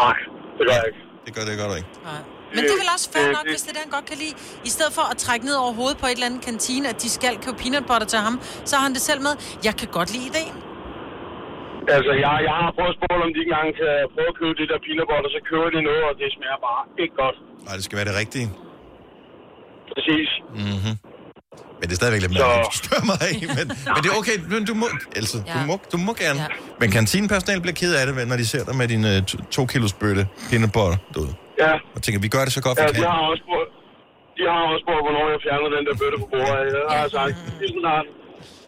Nej, det gør jeg ikke. Det gør det gør du ikke. Nej. Men det er vel også fair nok, hvis det er det, han godt kan lide. I stedet for at trække ned over hovedet på et eller andet kantine, at de skal købe peanut butter til ham, så har han det selv med. Jeg kan godt lide ideen. Altså, jeg, jeg har prøvet at spørge, om de ikke engang kan prøve at købe det der peanut butter, så køber de noget, og det smager bare ikke godt. Nej, det skal være det rigtige. Præcis. Mm-hmm. Men det er stadigvæk lidt mærkeligt, du spørger mig af. Men, <laughs> men det er okay, men du må, altså, ja. du må, du må gerne. Ja. Men kantinepersonale bliver ked af det, når de ser dig med din uh, to, to kilos bøtte peanut butter derude. Ja. Og tænker, vi gør det så godt, vi Ja, kan. de har også spurgt, de har også spurgt, hvornår jeg fjerner den der bøtte på bordet. Jeg har sagt, lige snart,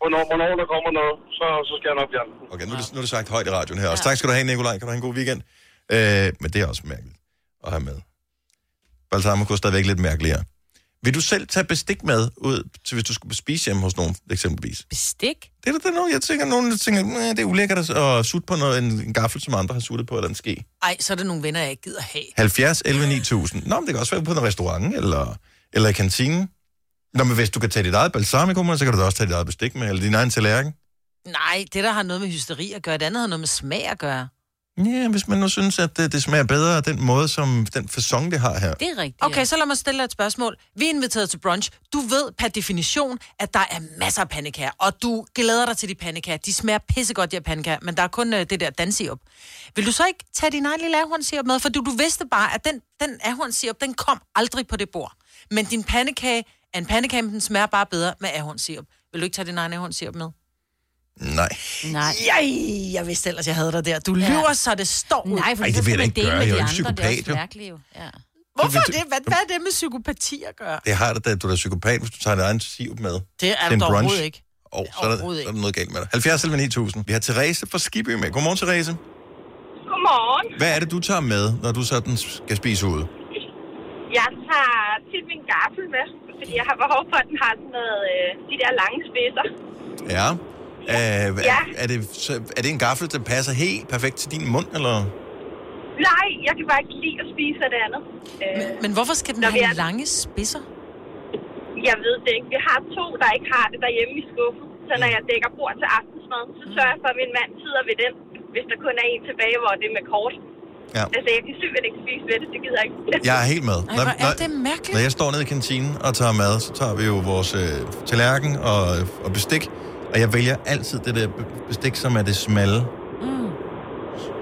hvornår, hvornår der kommer noget, så, så skal jeg nok fjerne den. Okay, nu, det, nu er det sagt højt i radioen her. Også tak skal du have, Nikolaj. Kan du have en god weekend? Øh, men det er også mærkeligt at have med. Balsamico er stadigvæk lidt mærkeligere. Vil du selv tage bestik med ud, til hvis du skulle spise hjemme hos nogen, eksempelvis? Bestik? Det er da noget, jeg tænker, nogen der tænker, "Næh, det er ulækkert at sutte på noget, en, en gaffel, som andre har suttet på, eller en ske. Ej, så er det nogle venner, jeg ikke gider have. 70, 11, 9000. Nå, men det kan også være på en restaurant, eller, eller i kantinen. Nå, men hvis du kan tage dit eget balsamico med, så kan du da også tage dit eget bestik med, eller din egen tallerken. Nej, det der har noget med hysteri at gøre, det andet har noget med smag at gøre. Ja, hvis man nu synes, at det, det smager bedre af den måde, som den fasong, det har her. Det er rigtigt. Okay, så lad mig stille dig et spørgsmål. Vi er inviteret til brunch. Du ved per definition, at der er masser af pandekager, og du glæder dig til de pandekager. De smager pissegodt, de her pandekager, men der er kun øh, det der dansirup. Vil du så ikke tage din egen lille ahornsirup med? For du, du vidste bare, at den, den ahornsirup, den kom aldrig på det bord. Men din pandekage en pandekage, smager bare bedre med ahornsirup. Vil du ikke tage din egen ahornsirup med? Nej. Nej. Ej, jeg vidste ellers, jeg havde dig der. Du Ja. lyver, så det står ud. Nej, for Ej, det så vil jeg ikke gøre. med Jeg er de jo andre. ikke Det er psykopat, mærkeligt, jo. Ja. Hvorfor er det? Hvad, hvad er det med psykopati at gøre? Det har det da, du er psykopat, hvis du tager din egen sirup med. Det er du brunch. overhovedet ikke. Og så er, der, så er der noget galt med dig. 70 eller 9000. Vi har Therese fra Skibby med. Godmorgen, Therese. Godmorgen. Hvad er det, du tager med, når du sådan skal spise ude? Jeg tager tit min gaffel med, fordi jeg har behov for, at den har sådan noget, øh, de der lange spidser. Ja. Øh, Ja. er, er, det, så, er det en gaffel, der passer helt perfekt til din mund, eller? Nej, jeg kan bare ikke lide at spise af det andet. Øh, Men, men hvorfor skal den have er- lange spidser? Jeg ved det ikke. Vi har to, der ikke har det derhjemme i skuffen. Så når jeg dækker bord til aftensmad, så sørger jeg for, at min mand sidder ved den, hvis der kun er en tilbage, hvor det er med kort. Ja. Altså, jeg kan simpelthen ikke spise ved det, det gider jeg ikke. <laughs> Jeg er helt med. Ej, hvor er det mærkeligt. Når jeg står nede i kantinen og tager mad, så tager vi jo vores øh, tallerken og, og bestik. Og jeg vælger altid det der be- bestik, som er det smalle.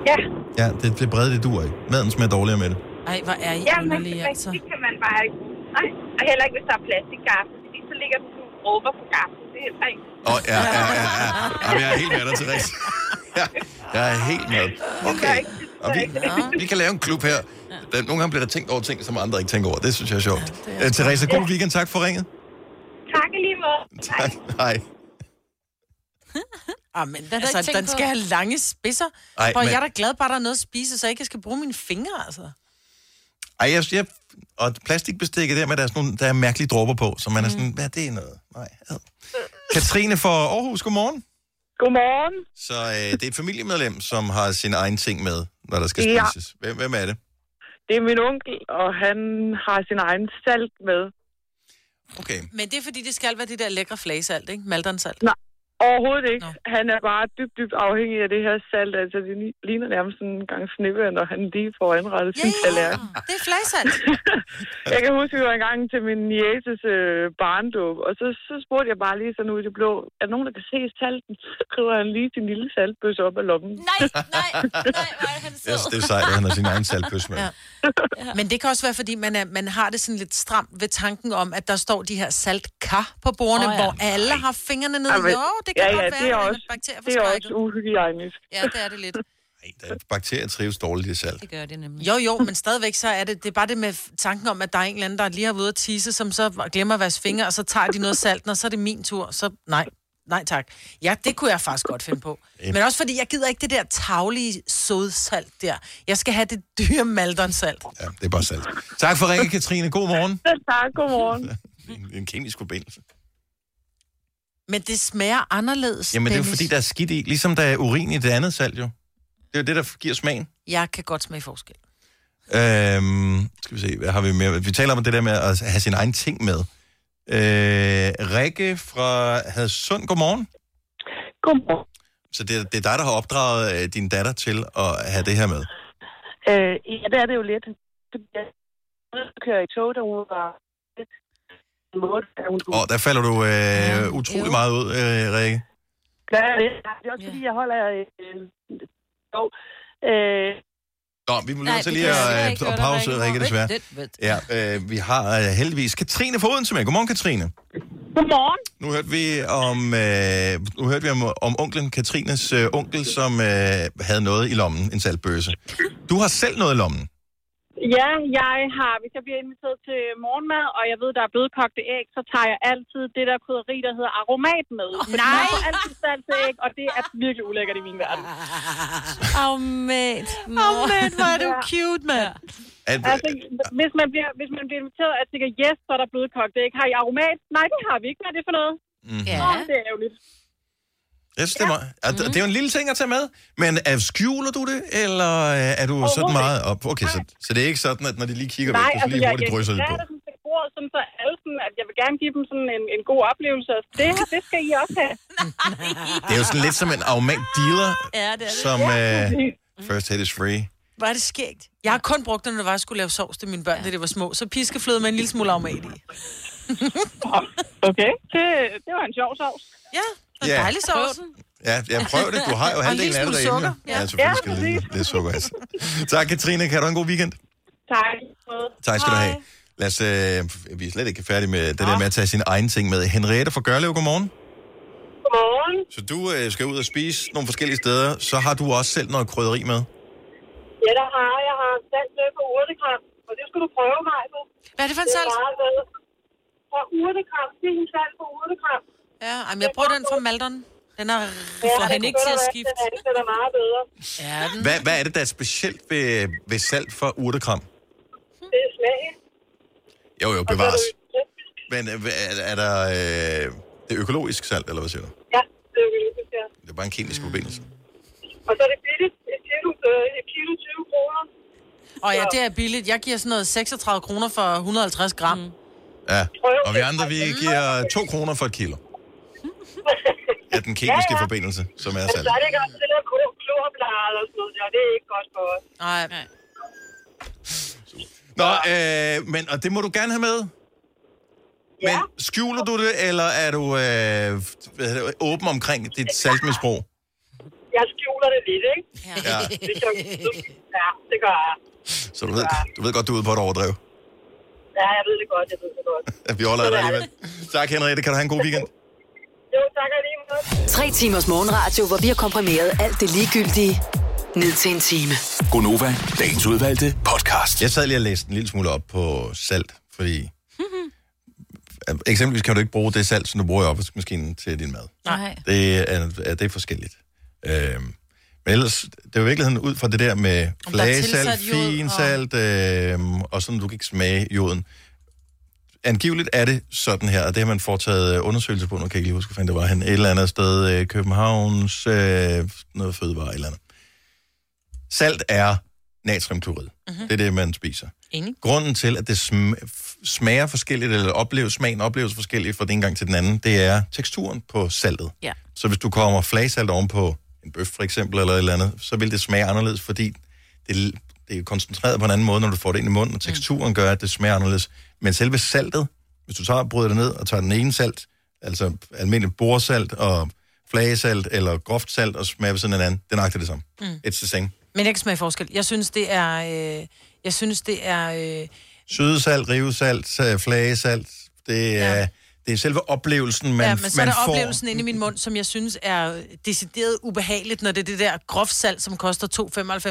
Ja. Ja, det, det brede, det duer ikke. Maden smager dårligere med det. Ej, hvor er I Ja, men underlige, altså. det kan man bare ikke. Nej, og heller ikke, hvis der er plastikgaffel, fordi så ligger sådan råber på gaffel. Det er heller ikke. Åh, oh, ja, ja, ja, ja. Jamen, jeg er helt med dig, Therese. <laughs> Ja, jeg er helt med. Okay. Og vi, vi kan lave en klub her. Der, nogle gange bliver der tænkt over ting, som andre ikke tænker over. Det synes jeg er sjovt. Ja, er Therese, god weekend. Tak for ringet. Tak lige måde. Tak. Hej. <laughs> Ah, men jeg altså, den på. skal have lange spidser. Ej, For men- jeg er da glad bare, der er noget at spise, så jeg ikke skal bruge mine fingre, altså. Ej, jeg, jeg, og plastikbestikket der med, der er, sådan nogle, der er mærkelige dråber på, så man er sådan, hvad er det noget? Nej. ad. Katrine fra Aarhus, godmorgen. Godmorgen. Så øh, det er et familiemedlem, som har sin egen ting med, når der skal Ja. spises. Hvem, hvem er det? Det er min onkel, og han har sin egen salt med. Okay. Men det er fordi, det skal være det der lækre flagesalt, ikke? Maldonsalt. Nej, overhovedet ikke. Nå. Han er bare dybt, dybt afhængig af det her salt. Altså, det li- ligner nærmest sådan en gang snibbe, når han lige får anrettet sin tallerken. Det er flagesalt. <laughs> Jeg kan huske, at vi var engang til min nieces øh, barndåb, og så, så spurgte jeg bare lige sådan ud i det blå, er der nogen, der kan se salten? <laughs> Så skriver han lige sin lille saltbøsse op af lommen. Nej, nej, nej, hvor er han Jeg synes, det er sejt, at han har sin egen saltbøs med. Ja. Men det kan også være, fordi man, er, man har det sådan lidt stramt ved tanken om, at der står de her saltkar på bordene, oh, ja. hvor alle har fingrene nede. Jamen, Jo, det kan ja, godt ja, være, det er også, bakterier det er også uhygiejnisk. Ja, det er det lidt. <laughs> Bakterier trives dårligt i salt. Det gør det nemlig. Jo, jo, men stadigvæk så er det, det er bare det med tanken om, at der er en eller anden, der lige har været ude at tisse, som så glemmer at vaske fingre, og så tager de noget salt, og så er det min tur. Så nej, nej tak. Ja, det kunne jeg faktisk godt finde på. Men også fordi, jeg gider ikke det der taglige sodsalt der. Jeg skal have det dyre maldonsalt. Ja, det er bare salt. Tak for ringen, Katrine. God morgen. <laughs> tak, god morgen. <laughs> En, en kemisk forbindelse. Men det smager anderledes, Jamen, det er jo Dennis. fordi, der er skidt i. Ligesom der er urin i det andet salt, jo. Det er jo det, der giver smagen. Jeg kan godt smage forskel. Øhm, skal vi se, hvad har vi mere? Vi taler om det der med at have sin egen ting med. Øh, Rikke fra Hadsund, godmorgen. Godmorgen. Så det, er- det er dig, der har opdraget øh, din datter til at have det her med. Øh, ja, det er det jo lidt. Jeg kører i tog, da hun var Og der falder du øh, utrolig meget ud, øh, Rikke. klare det. Det er også fordi, jeg holder... Øh, øh, Nå, vi må nødt til lige at, ikke øh, at pause, Rikke. Desværre. Ja, øh, vi har øh, heldigvis Katrine fra Odense med. Godmorgen, Katrine. Godmorgen. Nu hørte vi om, øh, nu hørte vi om, om onklen Katrines øh, onkel, som øh, havde noget i lommen, en saltbøse. Du har selv noget i lommen. Ja, jeg har, hvis jeg bliver inviteret til morgenmad, og jeg ved, der er blødkogte æg, så tager jeg altid det der krydderi, der hedder aromat med. Oh, nej! Jeg får altid saltet æg, og det er virkelig ulækkert i min verden. <laughs> Amen. Amen, hvor er du cute, mand. At, Altså, hvis man, bliver, hvis man bliver inviteret, og jeg tænker, yes, så er der blødkogte æg. Har I aromat? Nej, det har vi ikke. Hvad er det for noget? Mhm. Ja. Nå, det er ærgerligt. Jeg synes, det, er, meget- at, det er jo en lille ting at tage med, men er, skjuler du det, eller øh, er du sådan meget op? Okay, så, så det er ikke sådan, at når de lige kigger væk, Nej, du så altså, lige hurtigt jeg, drysser jeg, på? jeg det sådan til bordet, sådan, så alle sådan, at jeg vil gerne give dem sådan en, en god oplevelse. Det her, det skal I også have. <laughs> Det er jo sådan lidt som en aromat dealer, <laughs> Ja, det er det. som Ja, øh, first hit is free. Er det skægt. Jeg har kun brugt det, når var, jeg skulle lave sovs til mine børn, da de var små. Så piskefløde med en lille smule aromat i. <laughs> okay, det, det var en sjov sovs. Ja, Ja. dejlig sovs. Ja, jeg prøver det. Du har jo Og en halvdelen af det derhjemme. sukker. Ja, Ja. selvfølgelig Ja, skal det lidt, lidt sukker. Altså. Tak, Katrine. Kan du have en god weekend? Tak. Tak skal du have. Lad os, øh, vi er slet ikke færdige med det der med at tage sin egen ting med. Henriette fra Gørlev, godmorgen. Godmorgen. Så du øh, skal ud og spise nogle forskellige steder, så har du også selv noget krydderi med. Ja, der har jeg har salt med på urtekram, og det skal du prøve, Michael. Hvad er det for en salt? Det er meget bedre. Fra urtekram, fin salt på urtekram. Ja, jamen, jeg bruger den fra Maldon. Den er Ja, for det hende ikke til at skifte. Den er, den er meget bedre. Ja, den. Hvad, hvad er det, der er specielt ved, ved salt for urtekram? Det er smagen. Jo, jo, bevares. Men øh, er, er der øh, det er økologisk salt, eller hvad siger du? Ja, det er jo vildt, ja. Det er bare en kemisk forbindelse. Og så er det billigt. Et kilo, øh, et kilo 20 kroner. Og ja, det er billigt. Jeg giver sådan noget 36 kroner for 150 gram. Mm. Ja, og vi andre, vi giver 2 kroner for et kilo. <laughs> Af den kemiske Ja, ja. forbindelse, som er Men salt. så er det ikke også det der klor- klorblad eller sådan noget. Ja, det er ikke godt for os. Nej. Nå, øh, men og det må du gerne have med. Men skjuler du det, eller er du øh, åben omkring dit saltmisbrug? Jeg skjuler det lidt, ikke? Ja. Det kan, ja, det gør jeg. Så du ved, du ved godt, du er ude på et overdrev. Ja, jeg ved det godt, jeg ved det godt. At <laughs> vi holder dig alligevel. Tak, Henriette. Kan du have en god weekend? Jo, tak og lige måde. Tre timers morgenradio, hvor vi har komprimeret alt det ligegyldige ned til en time. Gonova, dagens udvalgte podcast. Jeg sad lige og læste en lille smule op på salt, fordi... Eksempelvis kan du ikke bruge det salt, som du bruger i opvaskemaskinen til din mad. Nej. Det er, er, det er forskelligt. Øhm, men ellers, det er jo i virkeligheden ud fra det der med flagesalt, finsalt, øhm, og sådan, du kan ikke smage joden. Angiveligt er det sådan her, og det har man foretaget øh, undersøgelser på, nu kan jeg ikke lige huske, det var han, et eller andet sted, øh, Københavns, øh, noget fødevare, et eller andet. Salt er natriumklorid. Mm-hmm. Det er det, man spiser. Enig. Grunden til, at det sm- smager forskelligt, eller opleves, smagen opleves forskelligt fra den ene gang til den anden, det er teksturen på saltet. Ja. Så hvis du kommer flagesalt oven på en bøf for eksempel, eller et eller andet, så vil det smage anderledes, fordi det, det er koncentreret på en anden måde, når du får det ind i munden, og teksturen gør, at det smager anderledes. Men selve saltet, hvis du tager bryder det ned og tager den ene salt, altså almindelig borsalt og flagesalt eller groft salt, og smager ved sådan en anden, det er nøjagtigt det samme. Mm. It's the same. Men jeg kan smage forskel. Jeg synes, det er... Øh, jeg synes, det er... Øh, Sødesalt, rivesalt, øh, flagesalt, det er, ja. Det er selve oplevelsen, man, ja, men så man er der får. oplevelsen inde i min mund, som jeg synes er decideret ubehageligt, når det er det der groft salt, som koster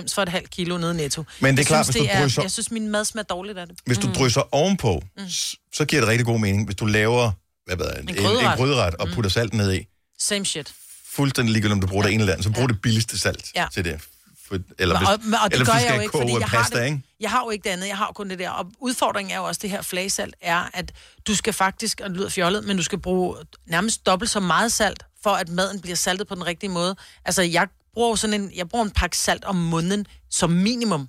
2,95 for et halvt kilo nede netto. Men det er klart, synes, hvis du er, drysser- Jeg synes, min mad smager dårligt af det. Hvis du drysser ovenpå, mm. så giver det rigtig god mening. Hvis du laver hvad ved en, en, en gryderet. gryderet og putter salt ned i, Same shit. fuldstændig ligegyldigt, om du bruger det ene eller andet, så brug det billigste salt Ja. til det. For, eller hvis, og, og, det eller gør hvis du jeg jo ikke, fordi jeg har, pasta, det, ikke? jeg har jo ikke det andet, jeg har kun det der. Og udfordringen er jo også det her flagesalt, er, at du skal faktisk, og det lyder fjollet, men du skal bruge nærmest dobbelt så meget salt, for at maden bliver saltet på den rigtige måde. Altså, jeg bruger sådan en, jeg bruger en pakke salt om måneden som minimum.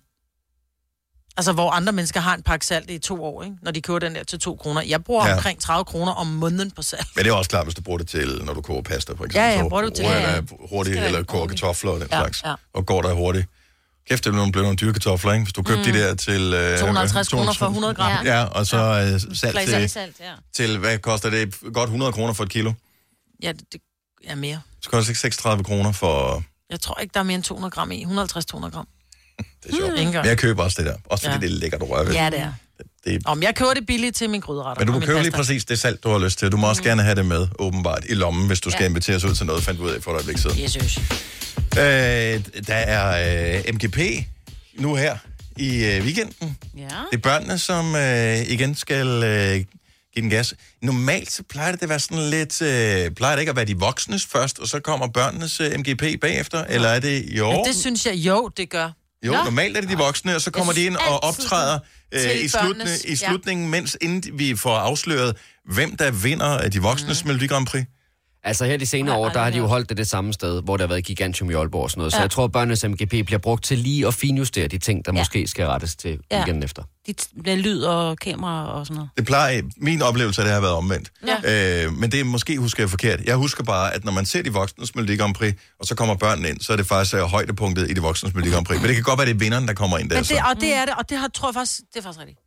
Altså, hvor andre mennesker har en pakke salt i to år, ikke? når de køber den der til to kroner. Jeg bruger Ja. ja. omkring 30 kroner om måneden på salt. Men det er også klart, hvis du bruger det til, når du koger pasta, for eksempel. Ja, ja, så bruger du til- ja, ja. jeg hurtigt, eller det koger kartofler og den Ja, slags. ja. Og går der hurtigt. Kæft, det er nogle, dyre kartofler, ikke? Hvis du købte Mm. de der til... Øh, 250 kroner for 100 gram. Ja, og så øh, salt til, Flagesalt, ja. til, hvad koster det? Godt 100 kroner for et kilo. Ja, det, det er mere. Så koster det ikke 36 kroner for... Jeg tror ikke, der er mere end 200 gram i. 150-200 gram. Det er sjovt. Ikke Men jeg køber også det der. Også fordi Ja. det er lækkert at røre ved. Ja, det er. Det, Om jeg køber det billigt til min gryderetter. men du min købe lige præcis det salt, du har lyst til. Du må også gerne have det med, åbenbart, i lommen, hvis du skal Ja. inviteres ud til noget, fandt du ud af for et øjeblik siden. Jesus. Øh, der er øh, MGP nu her i øh, weekenden. Ja. Det er børnene, som øh, igen skal øh, give den gas. Normalt så plejer det at være sådan lidt... Øh, plejer det ikke at være de voksnes først, og så kommer børnenes øh, MGP bagefter? Eller er det år? Ja, det synes jeg, jo, det gør. Jo, Nå. normalt er det de voksne, og så kommer de ind og optræder øh, i, slutne, børnenes- i slutningen, mens inden vi får afsløret, hvem der vinder af de voksnes mm. Melodi Grand Prix. Altså her de senere år, der har de jo holdt det det samme sted, hvor der har været Gigantium i Aalborg og sådan noget. Så Ja. jeg tror, at børnenes MGP bliver brugt til lige at finjustere de ting, der Ja. måske skal rettes til Ja. weekenden efter. De t- med lyd og kamera og sådan noget. Det plejer, min oplevelse af det har været omvendt. Ja. Øh, men det er måske husker jeg forkert. Jeg husker bare, at når man ser de voksnes Melodi Grand Prix, og så kommer børnene ind, så er det faktisk uh, højdepunktet i de voksnes Melodi Grand Prix. Men det kan godt være, det er vinderen, der kommer ind der. Men så. det, og det er det, og det har, tror jeg faktisk, det er faktisk rigtigt.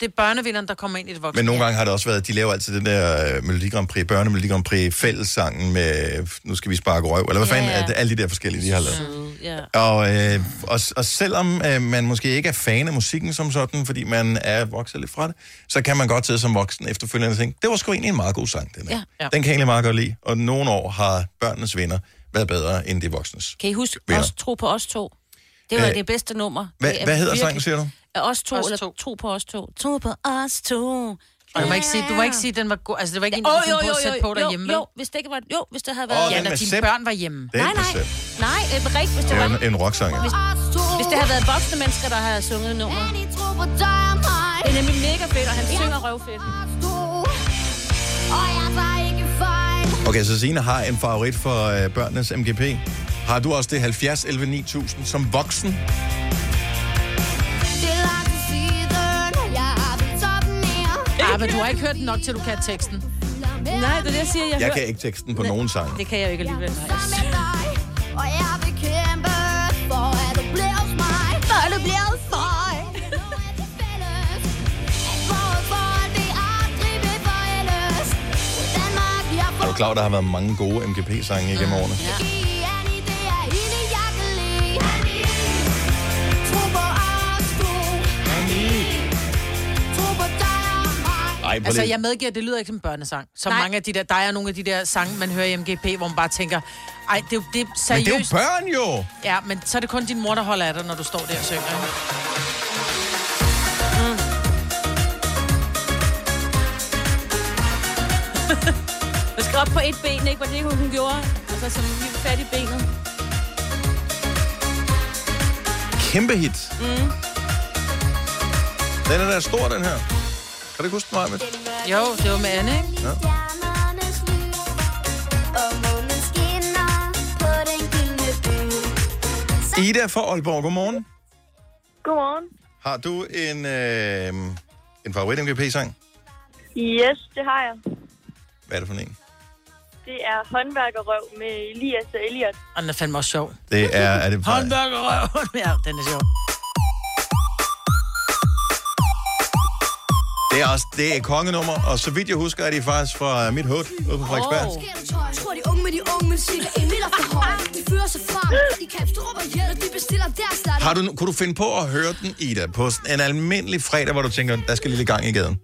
Det- er børnevinderen, der kommer ind i det voksne. Men nogle gange har det også været, de laver altid den der uh, Melodi Grand Prix, børne Melodi Grand Prix fællessangen med, nu skal vi sparke røv, eller hvad Ja, fanden, ja. er det alle de der forskellige, de har lavet. Ja. Og, øh, og, og selvom øh, man måske ikke er fan af musikken som sådan, fordi man er vokset lidt fra det, så kan man godt sidde som voksen efterfølgende og tænke, det var sgu egentlig en meget god sang, den her. Ja. Ja. Den kan jeg egentlig meget godt lide, og nogle år har børnenes venner været bedre end de voksnes. Kan I huske Venner. os tro på os to? Det var Øh, øh, det bedste nummer. Hvad, Det er hvad hedder virkelig- sangen, siger du? Er Os to, Os eller to. tro på os to. Tro på os to. Og du må ikke sige, du må ikke sige, at den var god. Altså, det var ikke en, du oh, jo, jo, sætte jo, på derhjemme. jo, jo, hvis det ikke var, jo, hvis det havde været... den Ja, når dine Sepp. børn var hjemme. Nej, nej. Sepp. Nej, det er rigtigt, hvis Det det var... en, en rocksang. Hvis, hvis det havde været voksne mennesker, der havde sunget nummer. Det er nemlig mega fedt, og han synger røvfedt. Okay, så Signe har en favorit for øh, børnenes MGP. Har du også det 70 11 9000 som voksen? Ja, men du har ikke hørt den nok, til du kan teksten. Nej, det er det, jeg siger. Jeg, Jeg hører- kan ikke teksten på nogen sang. Det kan jeg jo ikke alligevel. Nej. Er du klar, der har været mange gode MGP-sange igennem årene? Ej, på Altså, det. jeg medgiver, at det lyder ikke som en børnesang. Som Nej. mange af de der, der er nogle af de der sange, man hører i MGP, hvor man bare tænker, ej, det er jo det er Men seriøst. det er jo børn jo! Ja, men så er det kun din mor, der holder af dig, når du står der og synger. Op på et ben, ikke? Var det, ikke, hun gjorde? Altså, som vi fat i benet. Kæmpe hit. Mm. Den er da stor, den her. Kan du ikke huske mig med? Jo, det var med Anne, ikke? Ja. Ida fra Aalborg, godmorgen. Godmorgen. Har du en, øh, en favorit MGP-sang? Yes, det har jeg. Hvad er det for en? Det er håndværkerrøv med Elias og Elliot. Og den er fandme også sjov. Det er, er det fra, Håndværkerrøv. <laughs> ja, den er sjov. det er også det er kongenummer, og så vidt jeg husker, er de faktisk fra mit hood ude på Frederiksberg. Oh. Tror, de unge med de unge musikker en meter for højt. De fører sig frem, de kan struppe hjælp, de bestiller deres start. Har du, kunne du finde på at høre den, Ida, på en almindelig fredag, hvor du tænker, der skal lille gang i gaden?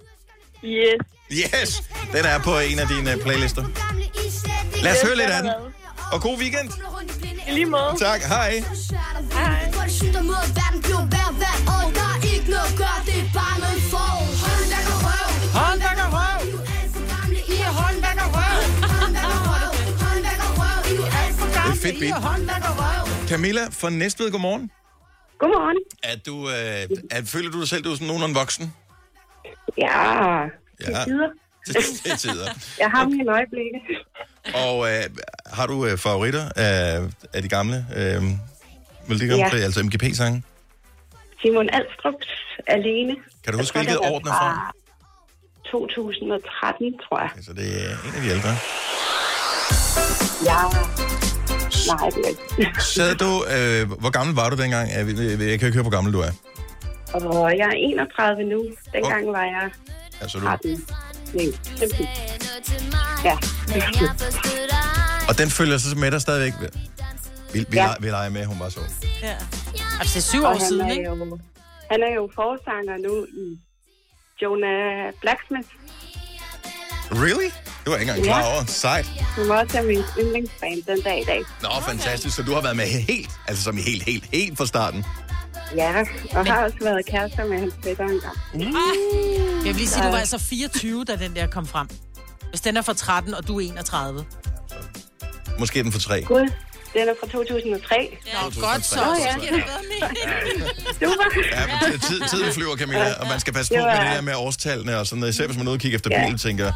Yes. Yes! Den er på en af dine playlister. Lad os høre lidt af den. Og god weekend. I lige måde. Tak, hej. Hej. Noget for. Håndværkerrøv. Håndværkerrøv. I er er. Det er fedt beat. Camilla fra Næstved, godmorgen. Godmorgen. Er du, øh, er, føler du dig selv, du er sådan nogenlunde voksen? Ja, Ja. tider. Det, det er tider. <laughs> Jeg har mine øjeblikke. Og øh, har du øh, favoritter af, af de gamle øh, Melodi Ja. Altså MGP-sange? Simon Alstrup's Alene. Kan du huske, hvilket år den er fra? 2013, tror jeg. Altså, det er en af de ældre. Ja. Nej, det er ikke. <laughs> Sad du, øh, hvor gammel var du dengang? Jeg kan ikke høre, hvor gammel du er. Og jeg er 31 nu. Dengang var jeg Altså, du, 13. Nej, 15. Ja. <laughs> og den følger så med dig stadigvæk. Vi, vi, Ja. ja. vi leger med, hun var så. Ja. Altså, det er syv Og år han siden, er ikke? Jo, han er jo forsanger nu i Jonah Blacksmith. Really? Det var jeg ikke engang klar over. Sejt. Som også er min yndlingsband den dag i dag. Nå, fantastisk. Så du har været med helt, altså som i helt, helt, helt fra starten. Ja, og har også været kærester med hans fætter engang. Jeg vil lige sige, du var altså 24, da den der kom frem. Hvis den er fra 13, og du er 31. Måske er den for tre. Gud, den er fra 2003. Ja, godt så. Så ja. Super. Ja, men tid, tiden flyver, Camilla, og man skal passe på Det med det der med årstallene og sådan noget. Især hvis man er ude og kigger efter Ja. bil, tænker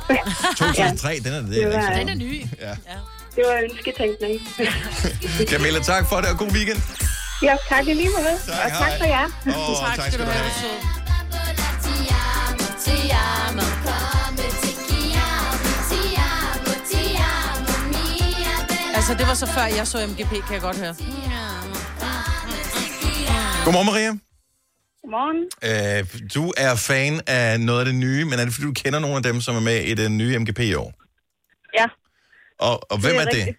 2003, den er det. Det var- ikke? Den er ny. Ja. Det var ønsketænkning. <laughs> Camilla, tak for det, og god weekend. ja, tak i lige måde. Tak, og tak hej. for jer. Åh, tak, tak skal du have. Altså, det var så før jeg så MGP, kan jeg godt høre. Godmorgen, Maria. Godmorgen. Øh, du er fan af noget af det nye, men er det fordi, du kender nogle af dem, som er med i det nye MGP i år? Ja. Og, og hvem er, det? rigtigt.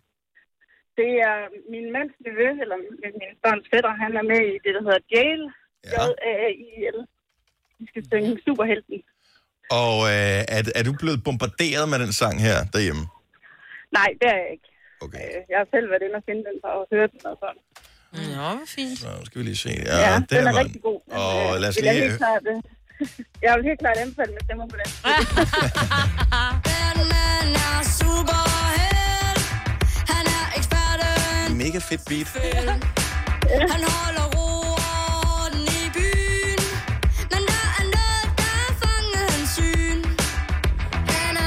Det er min mands nevø, eller min, børns fætter. Han er med i det, der hedder Jail. Ja. J-A-I-L. Vi skal synge Superhelten. Og øh, er, er du blevet bombarderet med den sang her derhjemme? Nej, det er jeg ikke. Okay. Jeg har selv været inde og finde den for at høre den og sådan. Nå, hvor fint. Så nu skal vi lige se. Ja, ja den er var rigtig god. Og øh, lad os jeg lige... helt klart, øh, <laughs> jeg vil helt klart anbefale med stemmer på den. <laughs> Batman er superhelt. Han er eksperten. Mega fedt beat. Han holder ro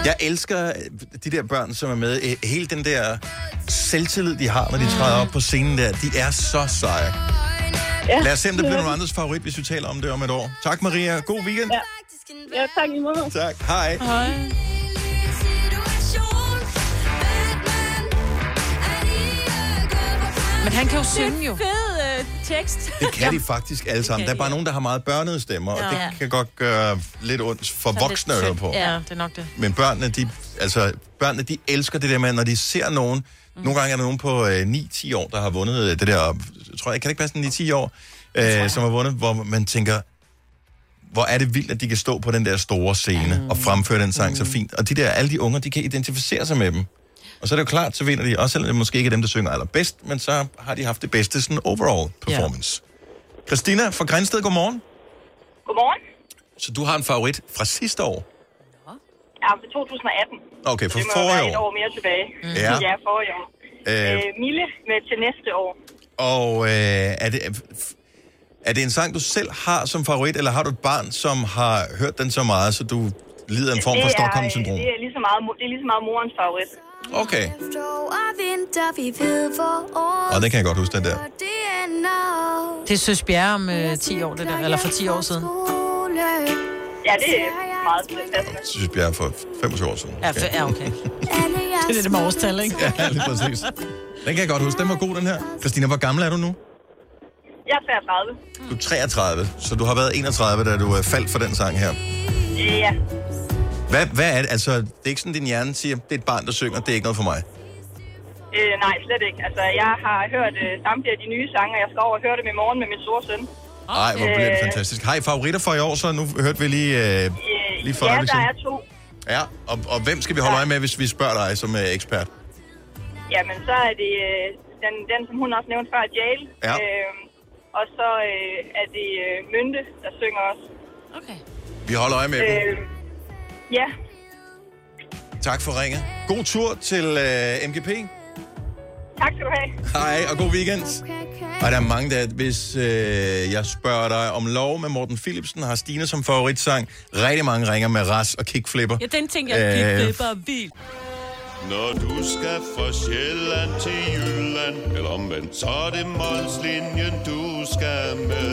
Jeg elsker øh, de der børn, som er med. Øh, Hele den der selvtillid, de har, når de træder op på scenen der, de er så seje. Ja. Lad os se, om det bliver nogen andres favorit, hvis vi taler om det om et år. Tak, Maria. God weekend. Ja, ja tak i måde. Tak. Hej. Hej. Men han kan jo synge jo. Tekst. Det kan de faktisk alle sammen. Der er bare nogen, der har meget børnede stemmer, og Ja. det kan godt gøre lidt ondt for voksne at høre på. Ja, det er nok det. Men børnene, de, altså, børnene, de elsker det der med, når de ser nogen. Mm. Nogle gange er der nogen på øh, 9-10 år, der har vundet øh, det der, jeg tror jeg, kan det ikke passe 9-10 år, øh, som har vundet, hvor man tænker, hvor er det vildt, at de kan stå på den der store scene mm. og fremføre den sang mm. så fint. Og de der, alle de unger, de kan identificere sig med dem. Og så er det jo klart, så vinder de, også selvom det måske ikke er dem, der synger allerbedst, men så har de haft det bedste sådan overall performance. Christina fra Grænsted, godmorgen. Godmorgen. Så du har en favorit fra sidste år? Ja, for 2018. Okay, for det må forrige være et år. år mere tilbage. Ja. ja forrige år. Øh. Øh, Mille med til næste år. Og øh, er, det, er det en sang, du selv har som favorit, eller har du et barn, som har hørt den så meget, så du lider en form for Det Stockholm-syndrom? Det er lige så meget, det er lige så meget morens favorit. Okay. Og Og det kan jeg godt huske, den der. Det er Søs Bjerre om øh, 10 år, det der. Eller for 10 år siden. Ja, det er meget. Jeg synes, jeg er for 25 år siden. Ja, for, ja okay. <laughs> det er det med årstal, ikke? Ja, lige præcis. Den kan jeg godt huske. Den var god, den her. Christina, hvor gammel er du nu? Jeg er 33. Du er 33, så du har været 31, da du øh, faldt for den sang her. Ja. Hvad, hvad er det? Altså, det er ikke sådan, din hjerne siger, det er et barn, der synger, det er ikke noget for mig. Øh, nej, slet ikke. Altså, jeg har hørt øh, samtlige af de nye sange, og jeg skal over og høre dem i morgen med min store søn. Nej, hvor bliver det Øh, fantastisk. Har I favoritter for i år, så nu hørte vi lige, øh, lige for Ja, der er to. Ja, og, og hvem skal vi holde øje med, hvis vi spørger dig som øh, ekspert? Jamen, så er det øh, den, den, som hun også nævnte før, Jail. Ja. Øh, og så øh, er det øh, Mynte, der synger også. Okay. Vi holder øje med dem. Ja, Tak for ringet. God tur til øh, MGP. tak skal du have. Hej, og god weekend. Og der er mange, der, hvis øh, jeg spørger dig om lov med Morten Philipsen, har Stine som favoritsang. Rigtig mange ringer med ras og kickflipper. Ja, den tænker jeg, Øh, øh, det er vildt. Når du skal fra Sjælland til Jylland Eller omvendt, så er det Molslinjen, du skal med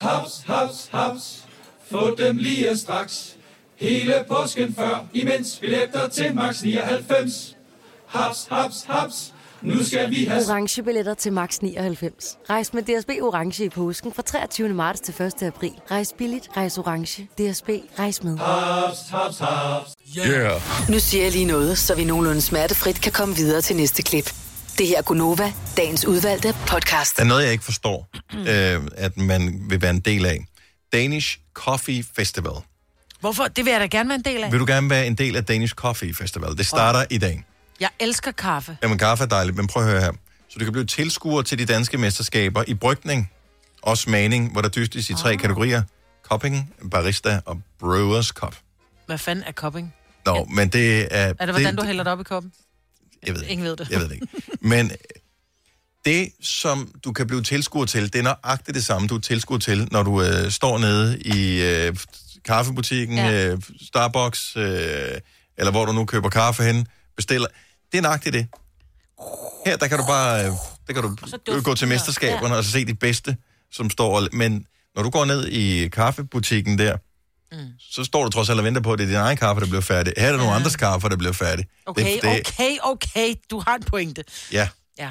Haps, haps, haps. Få dem lige straks. Hele påsken før, imens billetter til max 99. Haps, haps, haps. Nu skal vi have... Orange billetter til max 99. Rejs med DSB Orange i påsken fra 23. marts til 1. april. Rejs billigt, rejs orange. DSB, rejs med. Haps, haps, haps. Yeah. Nu siger jeg lige noget, så vi nogenlunde smertefrit kan komme videre til næste klip. Det her er Gunova, dagens udvalgte podcast. Der er noget, jeg ikke forstår, øh, at man vil være en del af. Danish Coffee Festival. Hvorfor? Det vil jeg da gerne være en del af. Vil du gerne være en del af Danish Coffee Festival? Det starter i dag. Jeg elsker kaffe. Jamen, kaffe er dejligt, men prøv at høre her. Så du kan blive tilskuer til de danske mesterskaber i brygning og smagning, hvor der dystes i tre Ah. kategorier. Cupping, barista og brewers cup. Hvad fanden er cupping? Nå, men det er... Er det, hvordan du hælder det op i koppen? Jeg ved Ingen ved det. Jeg ved det ikke. Men det, som du kan blive tilskuer til, det er nøjagtigt det samme, du er tilskuer til, når du øh, står nede i øh, kaffebutikken, Ja. ja. øh, Starbucks, øh, eller hvor du nu køber kaffe hen, bestiller. Det er nøjagtigt det. Her, der kan du bare øh, der kan du duften gå til mesterskaberne og så se de bedste, som står... Men når du går ned i kaffebutikken der, Mm. så står du trods alt og venter på, at det er din egen kaffe, der bliver færdig. Her er der nogle andres kaffe, der bliver færdig. Okay, det, det, okay, okay. Du har en pointe. Ja, Ja.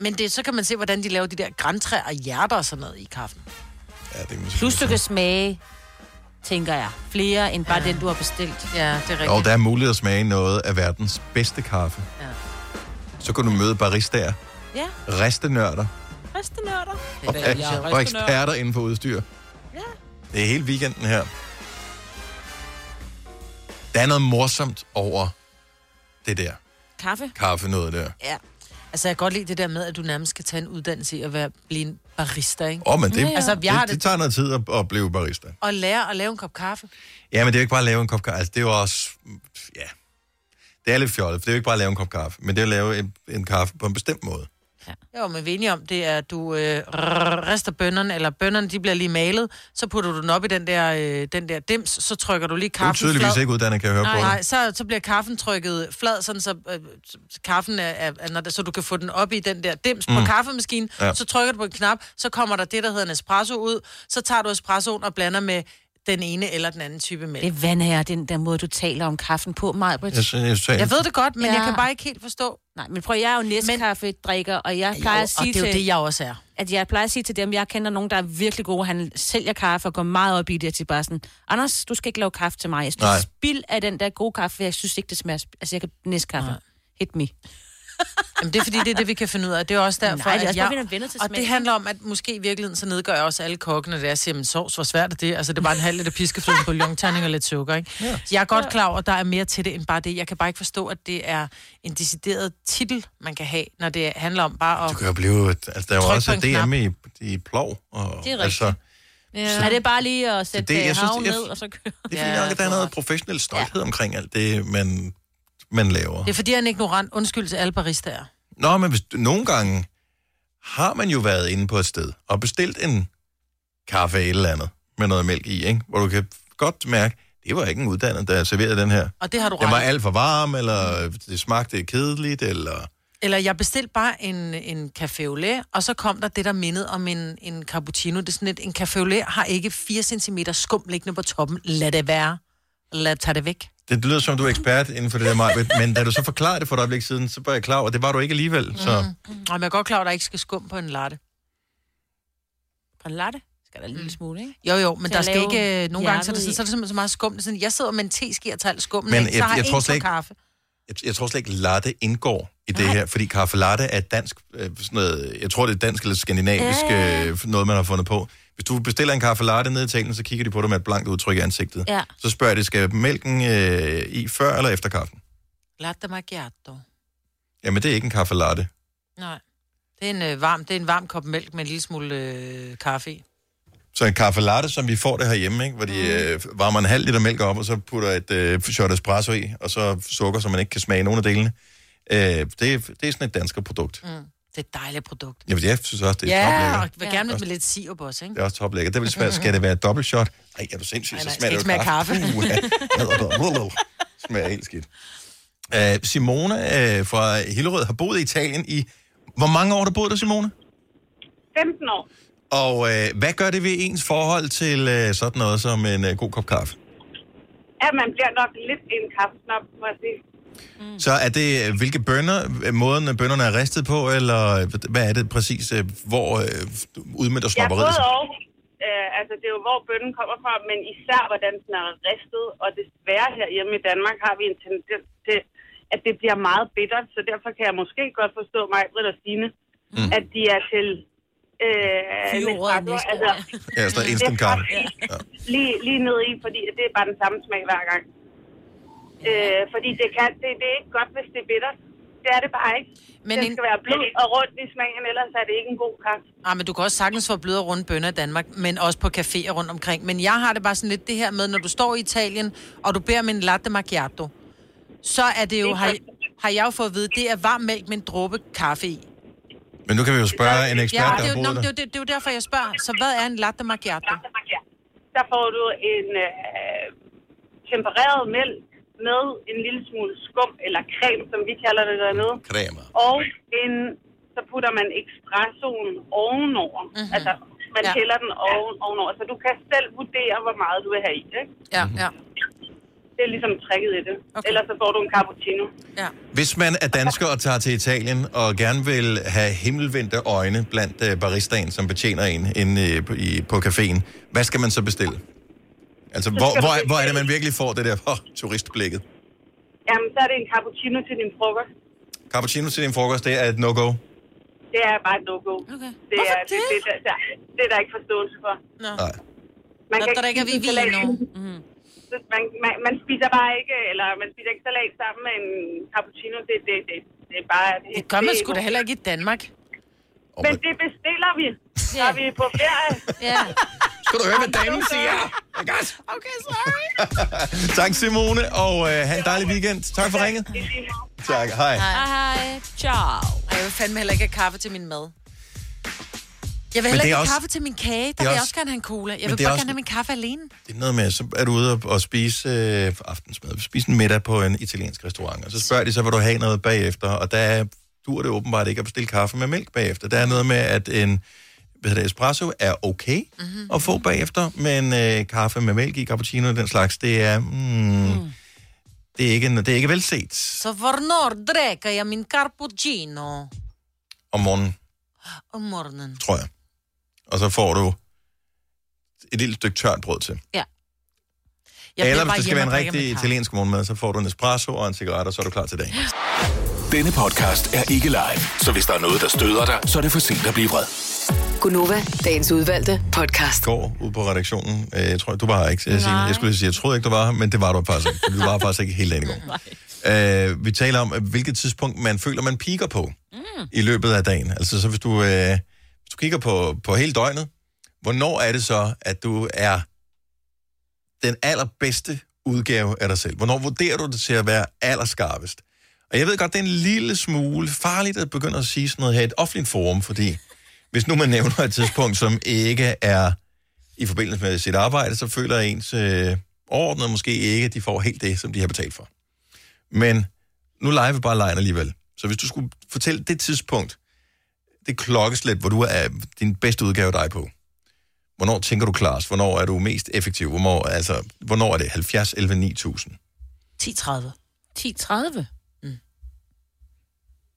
Men det, så kan man se, hvordan de laver de der græntræer og hjerter og sådan noget i kaffen. ja, det kan Plus du kan smage, tænker jeg, flere end bare Ja. den, du har bestilt. Ja, det er rigtigt. Og der er mulighed at smage noget af verdens bedste kaffe. Ja. Så kan du møde baristaer, Ja, restenørder restenørder. og, og eksperter inden for udstyr. Ja. Det er hele weekenden her. Der er noget morsomt over det der Kaffe. kaffe noget der. Ja. Altså, jeg kan godt lide det der med, at du nærmest skal tage en uddannelse i at være, blive en barista, ikke? Åh, oh, men det, Altså, jeg det, det det, tager noget tid at, at blive barista. at lære at lave en kop kaffe. Ja, men det er jo ikke bare at lave en kop kaffe. Altså, det er jo også... Ja. Det er lidt fjollet, for det er jo ikke bare at lave en kop kaffe, men det er at lave en, en kaffe på en bestemt måde. Jo, men vi er enige om, det er, at du øh, rister bønderne, eller bønderne, de bliver lige malet, så putter du den op i den der, øh, den der dims, så trykker du lige Du er kaffen tydeligvis flad. ikke uddannet, kan jeg høre Nej, på nej, så, så bliver kaffen trykket flad, sådan så øh, så kaffen er, er, er når det, så du kan få den op i den der dims mm. på kaffemaskinen, Ja. ja. så trykker du på en knap, så kommer der det, der hedder en espresso ud, så tager du espressoen og blander med den ene eller den anden type mælk. Det vandher, den der måde, du taler om kaffen på, Majbrit. Jeg, jeg, Jeg ved det godt, men Ja. jeg kan bare ikke helt forstå. Nej, men prøv, jeg er jo Nescafé-drikker, og jeg plejer Jo, at sige og det er jo til... det, jeg også er. At jeg plejer at sige til dem, jeg kender nogen, der er virkelig gode, han sælger kaffe og går meget op i det, til bare sådan, Anders, du skal ikke lave kaffe til mig. Jeg synes, spild af den der gode kaffe, jeg synes ikke, det smager... Altså, jeg kan Nescafé. Hit me. Jamen, det er fordi, det er det, vi kan finde ud af. Det er også derfor, Nej, det er også at bare, jeg... vi er venner til og det handler om, at måske i virkeligheden, så nedgør jeg også alle kokkene, der jeg siger, men sovs, hvor svært er det? Altså, det er bare en halv liter piskefløde, bouillonterning og lidt sukker, ikke? Ja. Så jeg er godt klar over, at der er mere til det, end bare det. Jeg kan bare ikke forstå, at det er en decideret titel, man kan have, når det handler om bare at... Du kan jo blive... et- Altså, der er jo også på. DM i, i plov. Og, Det er altså, Ja. Er det bare lige at sætte det- jeg synes, det- ned, og så køre? det er fordi, nok, at der er noget professionel stolthed ja. omkring alt det, man, man laver. Det er fordi, jeg er ignorant. Undskyld til alle baristaer. Nå, men hvis, nogle gange har man jo været inde på et sted og bestilt en kaffe eller et eller andet med noget mælk i, ikke? hvor du kan godt mærke, det var ikke en uddannet, der serverede den her. Og det har du Den var ret alt for varm, eller det smagte kedeligt, eller... Eller jeg bestilte bare en, en café au lait, og så kom der det, der mindede om en, en cappuccino. Det er sådan lidt, en café au lait har ikke 4 cm skum liggende på toppen. Lad det være. Lad tage det væk. Det lyder som, du er ekspert inden for det der, Maja, men da du så forklarede det for et øjeblik siden, så var jeg klar over, at det var du ikke alligevel. Så Mm. Og jeg er godt klar over, at der ikke skal skum på en latte. På en latte? Skal der en lille smule, ikke? Jo, jo, men Til der skal ikke... øh, Nogle gange så er, det, sådan, så er det simpelthen så meget skum. Det sådan, jeg sidder med en teski og tager alt skummen Men af, så jeg- har jeg jeg tror slet ikke- kaffe. jeg, jeg tror slet ikke, latte indgår i det her, fordi kaffe latte er dansk, øh, sådan noget, jeg tror, det er dansk eller skandinavisk, øh, noget, man har fundet på. Hvis du bestiller en kaffe latte ned i Italien, så kigger de på dig med et blankt udtryk i ansigtet. Ja. Så spørger de, skal mælken øh, i før eller efter kaffen? Latte macchiato. Jamen, det er ikke en kaffe latte. Nej. Det er en, øh, varm, det er en varm kop mælk med en lille smule øh, kaffe i. Så en kaffe latte, som vi får det herhjemme, ikke? hvor de øh, varmer en halv liter mælk op, og så putter et øh, shot espresso i, og så sukker, så man ikke kan smage nogen af delene. Øh, det, er, det er sådan et dansk produkt. Mm. Det er et dejligt produkt. Jamen, jeg synes også, det er ja, toplækkert. og vil gerne med, med lidt sirup også, ikke? Det er også toplækkert. Det vil smage, skal det være et dobbelt shot? Ej, er du sindssyg, Nej, så smager det jo smage kaffe. Uha. smager helt skidt. Uh, Simone uh, fra Hillerød har boet i Italien i... Hvor mange år har du boet der, Simone? 15 år. Og uh, hvad gør det ved ens forhold til uh, sådan noget som en uh, god kop kaffe? Ja, man bliver nok lidt en kaffesnop, må jeg sige. Mm. Så er det, øh, hvilke bønder, øh, måden øh, bønderne er ristet på, eller hvad er det præcis, hvor øh, udmyndter Ja, snopperiet både sig? og. Øh, altså, det er jo, hvor bønnen kommer fra, men især, hvordan den er ristet. Og desværre herhjemme i Danmark har vi en tendens til, at det bliver meget bittert. Så derfor kan jeg måske godt forstå mig, Britt og Stine, mm. at de er til... Øh, Nespresso. altså, Ja, sådan instant kaffe. Ja. Lige, lige ned i, fordi det er bare den samme smag hver gang. Øh, fordi det, kan, det, det er ikke godt, hvis det er bittert. Det er det bare ikke. Men den en- skal være blød og rundt i smagen, ellers er det ikke en god kaffe. Ah, men du kan også sagtens få bløde runde bønner i Danmark, men også på caféer rundt omkring. Men jeg har det bare sådan lidt det her med, når du står i Italien, og du beder om en latte macchiato, så er det jo, har, har jeg jo fået at vide, det er varm mælk med en dråbe kaffe i. Men nu kan vi jo spørge en ekspert, ja, der det er, jo, men det, er der. det, det er jo derfor, jeg spørger. Så hvad er en latte macchiato? Der får du en øh, tempereret mælk med en lille smule skum, eller creme, som vi kalder det dernede. Creme. Og en, så putter man espressoen ovenover. Mhm. Mm-hmm. Altså, Man Ja. ja. hælder den oven, ovenover, så du kan selv vurdere, hvor meget du vil have i. Ikke? Ja, ja. Det er ligesom tricket i det. Okay. Ellers så får du en cappuccino. Ja. Hvis man er dansker og tager til Italien og gerne vil have himmelvendte øjne blandt uh, baristaen, som betjener en inde i, på, i, på caféen, hvad skal man så bestille? Altså, Så hvor, hvor, er- hvor er det, man virkelig får det der oh, <laughs> turistblikket? Jamen, så er det en cappuccino til din frokost. Cappuccino til din frokost, det er et no-go. Det er bare et no-go. Okay. Det, er, det? Det, det, det, det, er der ikke forståelse for. Nå. Nej. Man Der- kan der drikker vi spise salat. Mm. Man, man, man, spiser bare ikke, eller man spiser ikke salat sammen med en cappuccino. Det, det, det, det er bare... Det, Det gør man er sgu da heller ikke i Danmark. Men det bestiller vi, når vi er på ferie. Ja. Skal du høre, hvad damen siger? Okay, sorry. <laughs> tak, Simone, og uh, have en dejlig weekend. Tak for ringet. Tak, hej. Hej, hej. Ciao. Ej, jeg vil fandme heller ikke have kaffe til min mad. Jeg vil heller er ikke have også- kaffe til min kage. Der det vil er jeg også- også gerne have en cola. Jeg vil det er bare også- gerne have min kaffe alene. Det er noget med, så er du ude og, og spise øh, aftensmad, spise en middag på en italiensk restaurant, og så spørger de så, vil du have noget bagefter, og der er, dur det åbenbart ikke at bestille kaffe med mælk bagefter. Der er noget med, at en hedder det, espresso er okay mm-hmm. at få bagefter, men øh, kaffe med mælk i cappuccino og den slags, det er, mm, mm. Det, er ikke, det er ikke velset Så hvornår drikker jeg min cappuccino? om morgenen, Om morgenen. tror jeg. Og så får du et lille stykke tørt brød til. Ja. Jeg Eller hvis det skal være en rigtig italiensk morgenmad, så får du en espresso og en cigaret, og så er du klar til dagen. Denne podcast er ikke live, så hvis der er noget, der støder dig, så er det for sent at blive vred. Gunova, dagens udvalgte podcast. går ude på redaktionen. Øh, Jeg tror, du var her ikke. Jeg, sige, jeg skulle lige sige, jeg troede ikke, du var her, men det var du faktisk ikke. Du var faktisk ikke helt dagen i går. <laughs> Øh, vi taler om, at hvilket tidspunkt man føler, man piker på mm. i løbet af dagen. Altså, så hvis du, øh, hvis du kigger på, på hele døgnet, hvornår er det så, at du er den allerbedste udgave af dig selv? Hvornår vurderer du det til at være allerskarpest? Og jeg ved godt, det er en lille smule farligt at begynde at sige sådan noget her i et offentligt forum, fordi hvis nu man nævner et tidspunkt, som ikke er i forbindelse med sit arbejde, så føler ens øh, ordnet måske ikke, at de får helt det, som de har betalt for. Men nu leger vi bare lejen alligevel. Så hvis du skulle fortælle det tidspunkt, det klokkeslæt, hvor du er din bedste udgave dig på, hvornår tænker du klarest? Hvornår er du mest effektiv? Hvornår, altså, hvornår er det? 70, 11, 9000? 10.30. 10.30?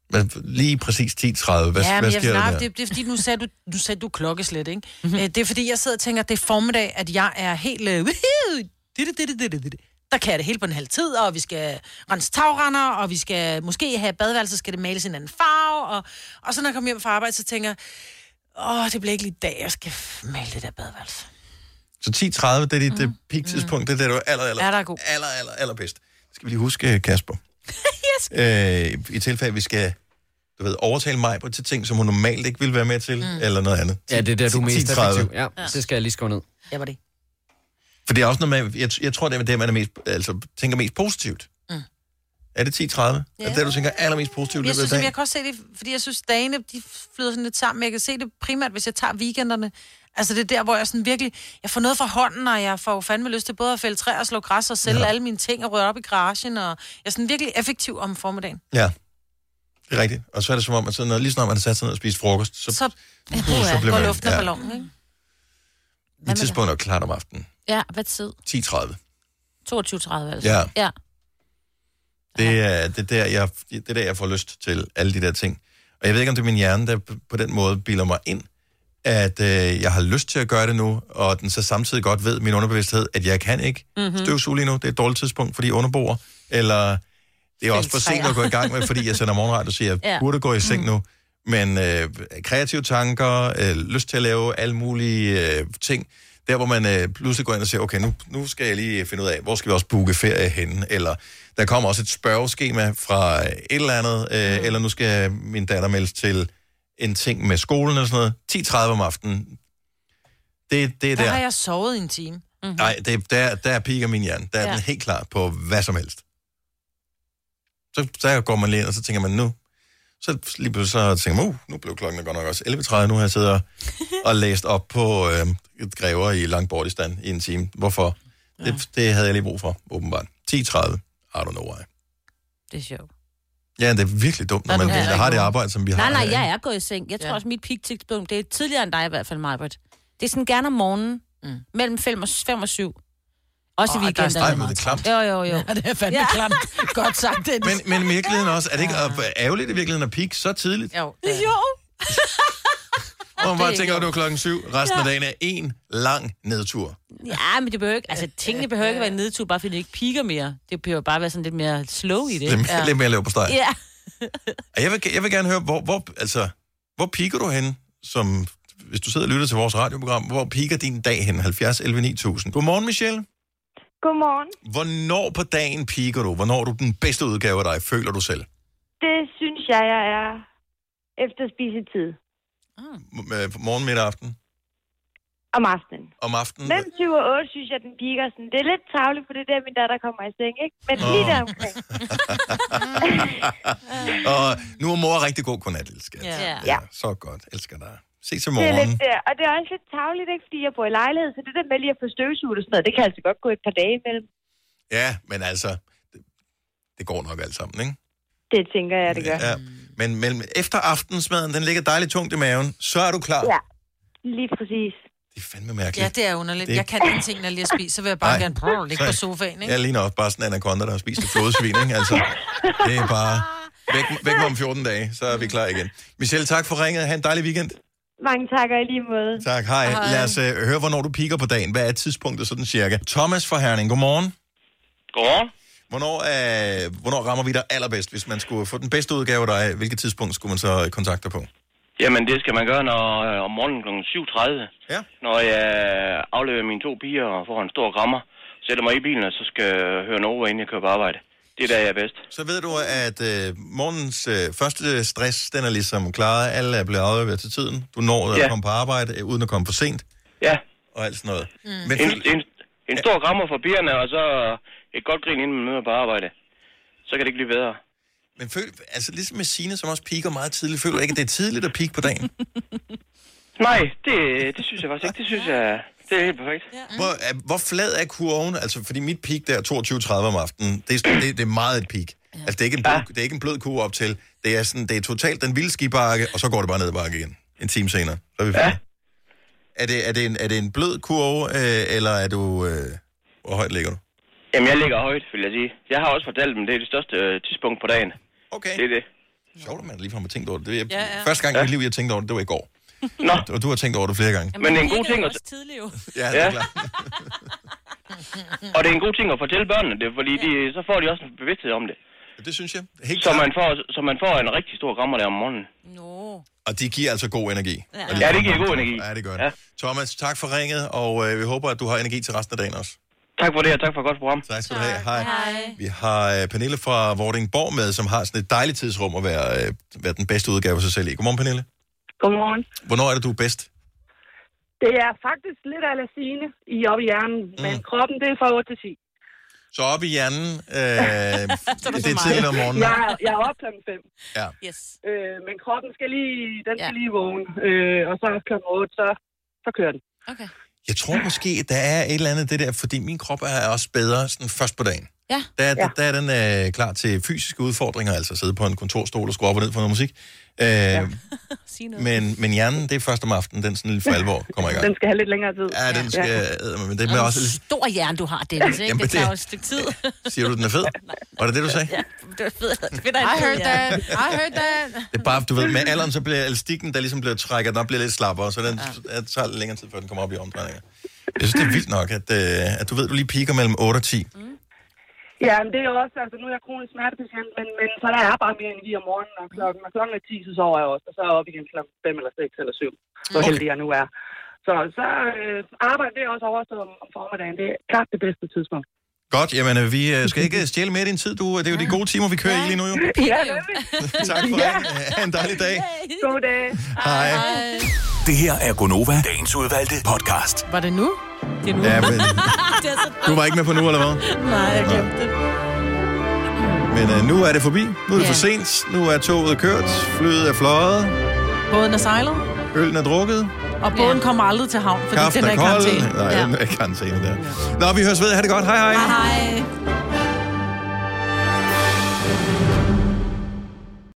Hvad, lige præcis 10.30. Hvad, ja, hvad men jeg, sker der nej, der? det, det er fordi, nu sagde du, nu sagde du klokkeslæt, ikke? Mhm. Mm-hmm. Det er fordi, jeg sidder og tænker, at det er formiddag, at jeg er helt... Øh, det, det, det, det, det, det. Der kan jeg det hele på en halv tid, og vi skal rense tagrender, og vi skal måske have badeværelse, skal det males i en anden farve, og, og så når jeg kommer hjem fra arbejde, så tænker jeg, åh, det bliver ikke lige i dag, jeg skal male det der badeværelse. Så 10.30, det er dit mm. peak tidspunkt, det er det, du er aller, aller, Ja, der er god. aller, aller, aller bedst. Skal vi lige huske, Kasper? <laughs> yes. øh, I tilfælde, vi skal du ved, overtale mig på til ting, som hun normalt ikke vil være med til, mm. eller noget andet. Ja, det er der, du er mest 10.30. effektiv. Ja, det skal jeg lige skrive ned. Jeg var det. For det er også noget med, jeg, jeg tror, det er det, man er mest, altså, tænker mest positivt. Mm. Er det 10.30? Ja. Er det det, du tænker allermest positivt Jeg synes, jeg kan også se det, fordi jeg synes, dagene, de flyder sådan lidt sammen. Jeg kan se det primært, hvis jeg tager weekenderne. Altså det er der, hvor jeg sådan virkelig, jeg får noget fra hånden, og jeg får jo fandme lyst til både at fælde træer og slå græs og sælge ja. alle mine ting og røre op i garagen, og jeg er sådan virkelig effektiv om formiddagen. Ja, det er rigtigt. Og så er det som om, at så, når, lige snart man har sat sig ned og spist frokost, så, Så, uh, så bliver går man- luften af ja. ballonen, ikke? mit tidspunkt er klart om aftenen. Ja, hvad tid? 10.30. 22.30 altså. Ja. ja. Det er, det, er der, jeg, det er der, jeg får lyst til alle de der ting. Og jeg ved ikke, om det er min hjerne, der på den måde bilder mig ind, at øh, jeg har lyst til at gøre det nu, og den så samtidig godt ved, min underbevidsthed, at jeg kan ikke Mhm. mm-hmm. støvsuge lige nu. Det er et dårligt tidspunkt, fordi jeg underbor. Eller det er også for sent at gå i gang med, fordi jeg sender morgenradio og siger, at <laughs> jeg Ja. burde gå i seng nu. Men øh, kreative tanker, øh, lyst til at lave alle mulige øh, ting, der hvor man øh, pludselig går ind og siger, okay, nu, nu skal jeg lige finde ud af, hvor skal vi også booke ferie henne, eller der kommer også et spørgeskema fra et eller andet, øh, mm. eller nu skal min datter meldes til en ting med skolen og sådan noget. 10.30 om aftenen. Det, det er Der der. har jeg sovet i en time. Mm-hmm. Nej, det, der, der piker min hjerne. Der er ja. Den helt klar på hvad som helst. Så, så går man lige ind, og så tænker man, nu... Så lige pludselig så tænker man, uh, nu blev klokken godt nok også 11.30. Nu har jeg siddet og, <laughs> og læst op på øh, grever i Langbordistan i en time. Hvorfor? Ja. Det, det havde jeg lige brug for, åbenbart. 10.30. I don't know why. Det er sjovt. Ja, det er virkelig dumt, når Nå, man det er har det arbejde, som vi har. Nej, nej, jeg er gået i seng. Jeg tror også, mit peak tidspunkt, det er tidligere end dig i hvert fald, Majbert. Det er sådan gerne om morgenen, mm. mellem 5 og, 5 og 7. Også Åh, i der er meget klamt. Jo, jo, jo. <laughs> Ja, det er fandme Ja. klamt. Godt sagt, Dennis. Men, men i virkeligheden også, er det ikke ja. ærgerligt i virkeligheden at peak så tidligt? Jo. Jo. <laughs> Hvor man bare er tænker, at det var klokken syv. Resten Ja. af dagen er en lang nedtur. Ja, men det behøver ikke, altså tingene behøver ikke være en nedtur, bare fordi det ikke piker mere. Det behøver bare være sådan lidt mere slow i det. Lidt, ja. lidt mere lav på steg. Ja. Og Jeg vil, jeg vil gerne høre, hvor, hvor, altså, hvor piker du hen, som, hvis du sidder og lytter til vores radioprogram, hvor piker din dag hen? 70 11 9000. Godmorgen, Michelle. Godmorgen. Hvornår på dagen piker du? Hvornår er du den bedste udgave af dig, føler du selv? Det synes jeg, jeg er efter spisetid M- øh, Morgen, middag, aften? om aftenen. Om aftenen? Mellem 7 og 8 synes jeg, den piker sådan. Det er lidt tavligt, for det er der, min datter kommer i seng, ikke? Men Åh. lige der omkring. <laughs> Og nu er mor rigtig god godnat, skat. Ja. ja. Så godt. Elsker dig. Se til Det er morgen. lidt der. Og det er også lidt tavligt, ikke? Fordi jeg bor i lejlighed, så det der med lige at få støvsuget og sådan noget, det kan altså godt gå et par dage imellem. Ja, men altså, det, det går nok alt sammen, ikke? Det tænker jeg, det gør. Ja. Men mellem, efter aftensmaden, den ligger dejligt tungt i maven, så er du klar. Ja, lige præcis. Det er fandme mærkeligt. Ja, det er underligt. Det- Jeg kan <laughs> ingenting, når jeg lige har spist, så vil jeg bare Nej. gerne prøve at ligge på Så- sofaen, ikke? Jeg ligner også bare sådan en anaconda, der har spist et flodsvin, ikke? Altså, det er bare... Væk, væk med om 14 dage, så er vi klar igen. Michelle, tak for ringet. Ha' en dejlig weekend. Mange takker i lige måde. Tak, hej. hej. Lad os uh, høre, hvornår du piker på dagen. Hvad er tidspunktet sådan cirka? Thomas fra Herning, godmorgen. Godmorgen. Hvornår, uh, hvornår rammer vi dig allerbedst, hvis man skulle få den bedste udgave af dig? Hvilket tidspunkt skulle man så øh, kontakte på? Jamen, det skal man gøre når, øh, om morgenen kl. 7.30. Ja. Når jeg afleverer mine to piger og får en stor grammer, sætter mig i bilen, og så skal jeg høre Nova, inden jeg kører på arbejde. Det er der, jeg er bedst. Så ved du, at uh, morgens uh, første stress, den er ligesom klaret. Alle er blevet afleveret til tiden. Du når at Ja. komme på arbejde, øh, uden at komme for sent. Ja. Og alt sådan noget. Mm. Men en, en, en stor grammer for pigerne, og så et godt grin, inden man møder på arbejde. Så kan det ikke blive bedre. Men føl, altså ligesom med Signe, som også piker meget tidligt, føler du ikke, at det er tidligt at pike på dagen? <laughs> Nej, det, det synes jeg faktisk ikke. Det synes jeg, det er helt perfekt. Ja. Hvor, hvor flad er kurven? Altså, fordi mit peak der er 22.30 om aftenen. Det er, det, det er meget et peak. Altså, det er, ikke en blød, det er ikke en blød kurve op til. Det er, sådan, det er totalt den vilde skibakke, og så går det bare ned ad bakke igen. En time senere. Så er vi færdige. Er det, er, det en, er det en blød kurve, øh, eller er du... Øh, hvor højt ligger du? Jamen, jeg ligger højt, vil jeg sige. Jeg har også fortalt dem, det er det største øh, tidspunkt på dagen. Okay. Det er det. Sjovt, at man lige har tænkt over det. det er, Ja, ja. Første gang i mit liv, jeg tænkte over det, det var i går. Nå. Og du har tænkt over det flere gange. Men det er en god ting at... tidligt jo. Ja, det er klart. Og det er en god ting at fortælle børnene det, fordi de, så får de også en bevidsthed om det. Det synes jeg. Helt så, man får, så man får en rigtig stor grammer der om morgenen. Og de giver altså god energi. Ja. De Ja, det giver god energi. Ja, det gør det. Ja. Thomas, tak for ringet, og øh, vi håber, at du har energi til resten af dagen også. Tak for det, og tak for et godt program. Tak skal du have. Hej. Vi har øh, Pernille fra Vordingborg med, som har sådan et dejligt tidsrum at være, øh, være den bedste udgave af sig selv i. Godmorgen, Pernille. Godmorgen. Hvornår er det, du er bedst? Det er faktisk lidt af lasine i op i hjernen, mm. men kroppen, det er fra 8 til 10. Så op i hjernen. Øh, <laughs> det er tidligt om morgenen. Jeg, er- jeg er op klokken 5. Ja. Yes. Øh, men kroppen skal lige, den skal ja. lige vågne, øh, og så klokken 8, så, så kører den. Okay. Jeg tror måske, at der er et eller andet det der, fordi min krop er også bedre sådan først på dagen. Ja. Der, er, ja. der er den øh, klar til fysiske udfordringer, altså sidde på en kontorstol og skrue op og ned for noget musik. Øh, ja. <laughs> men, men hjernen, det er først om aftenen, den sådan for alvor kommer i gang. Den skal have lidt længere tid. Ja, den skal... Ja. Men det er Og også... en stor hjerne, du har, Dennis, ikke? Jamen, det tager det- jo et stykke tid. <laughs> Siger du, den er fed? <laughs> Var det det, du sagde? Ja, det var fedt. fedt I heard that. I heard that. Det er bare, du ved, med alderen, så bliver elastikken, der ligesom bliver trækket, den bliver lidt slappere, så den ja. tager lidt længere tid, før den kommer op i omdrejninger. Jeg synes, det er vildt nok, at, øh, at du ved, du lige piker mellem 8 og 10. Ja, men det er også, altså nu er jeg kronisk smertepatient, men, men så der er bare mere energi om morgenen, og klokken, og klokken er 10, så sover jeg også, og så er jeg op igen klokken 5 eller 6 eller 7, så Okay. heldig jeg nu er. Så, så øh, arbejde det også overstået om, om formiddagen, det er klart det bedste tidspunkt. Godt, jamen øh, vi øh, skal ikke stjæle mere din tid, du. Det er jo de gode timer, vi kører i lige nu, jo. Ja, <laughs> tak for det. Ha' en dejlig dag. God dag. Hej. Det her er Gonova, dagens udvalgte podcast. Var det nu? Det er nu. Ja, men, <laughs> det så du var ikke med på nu, eller hvad? <laughs> Nej, jeg glemte det. Men øh, nu er det forbi. Nu er det for sent. Nu er toget kørt. Flyet er fløjet. Båden er sejlet, Øllen er drukket. Og båden kommer aldrig til havn, fordi Kaffen den er i karantæne. Nej, den er i karantæne der. Nå, vi høres ved. Ha' det godt. Hej hej. Hej.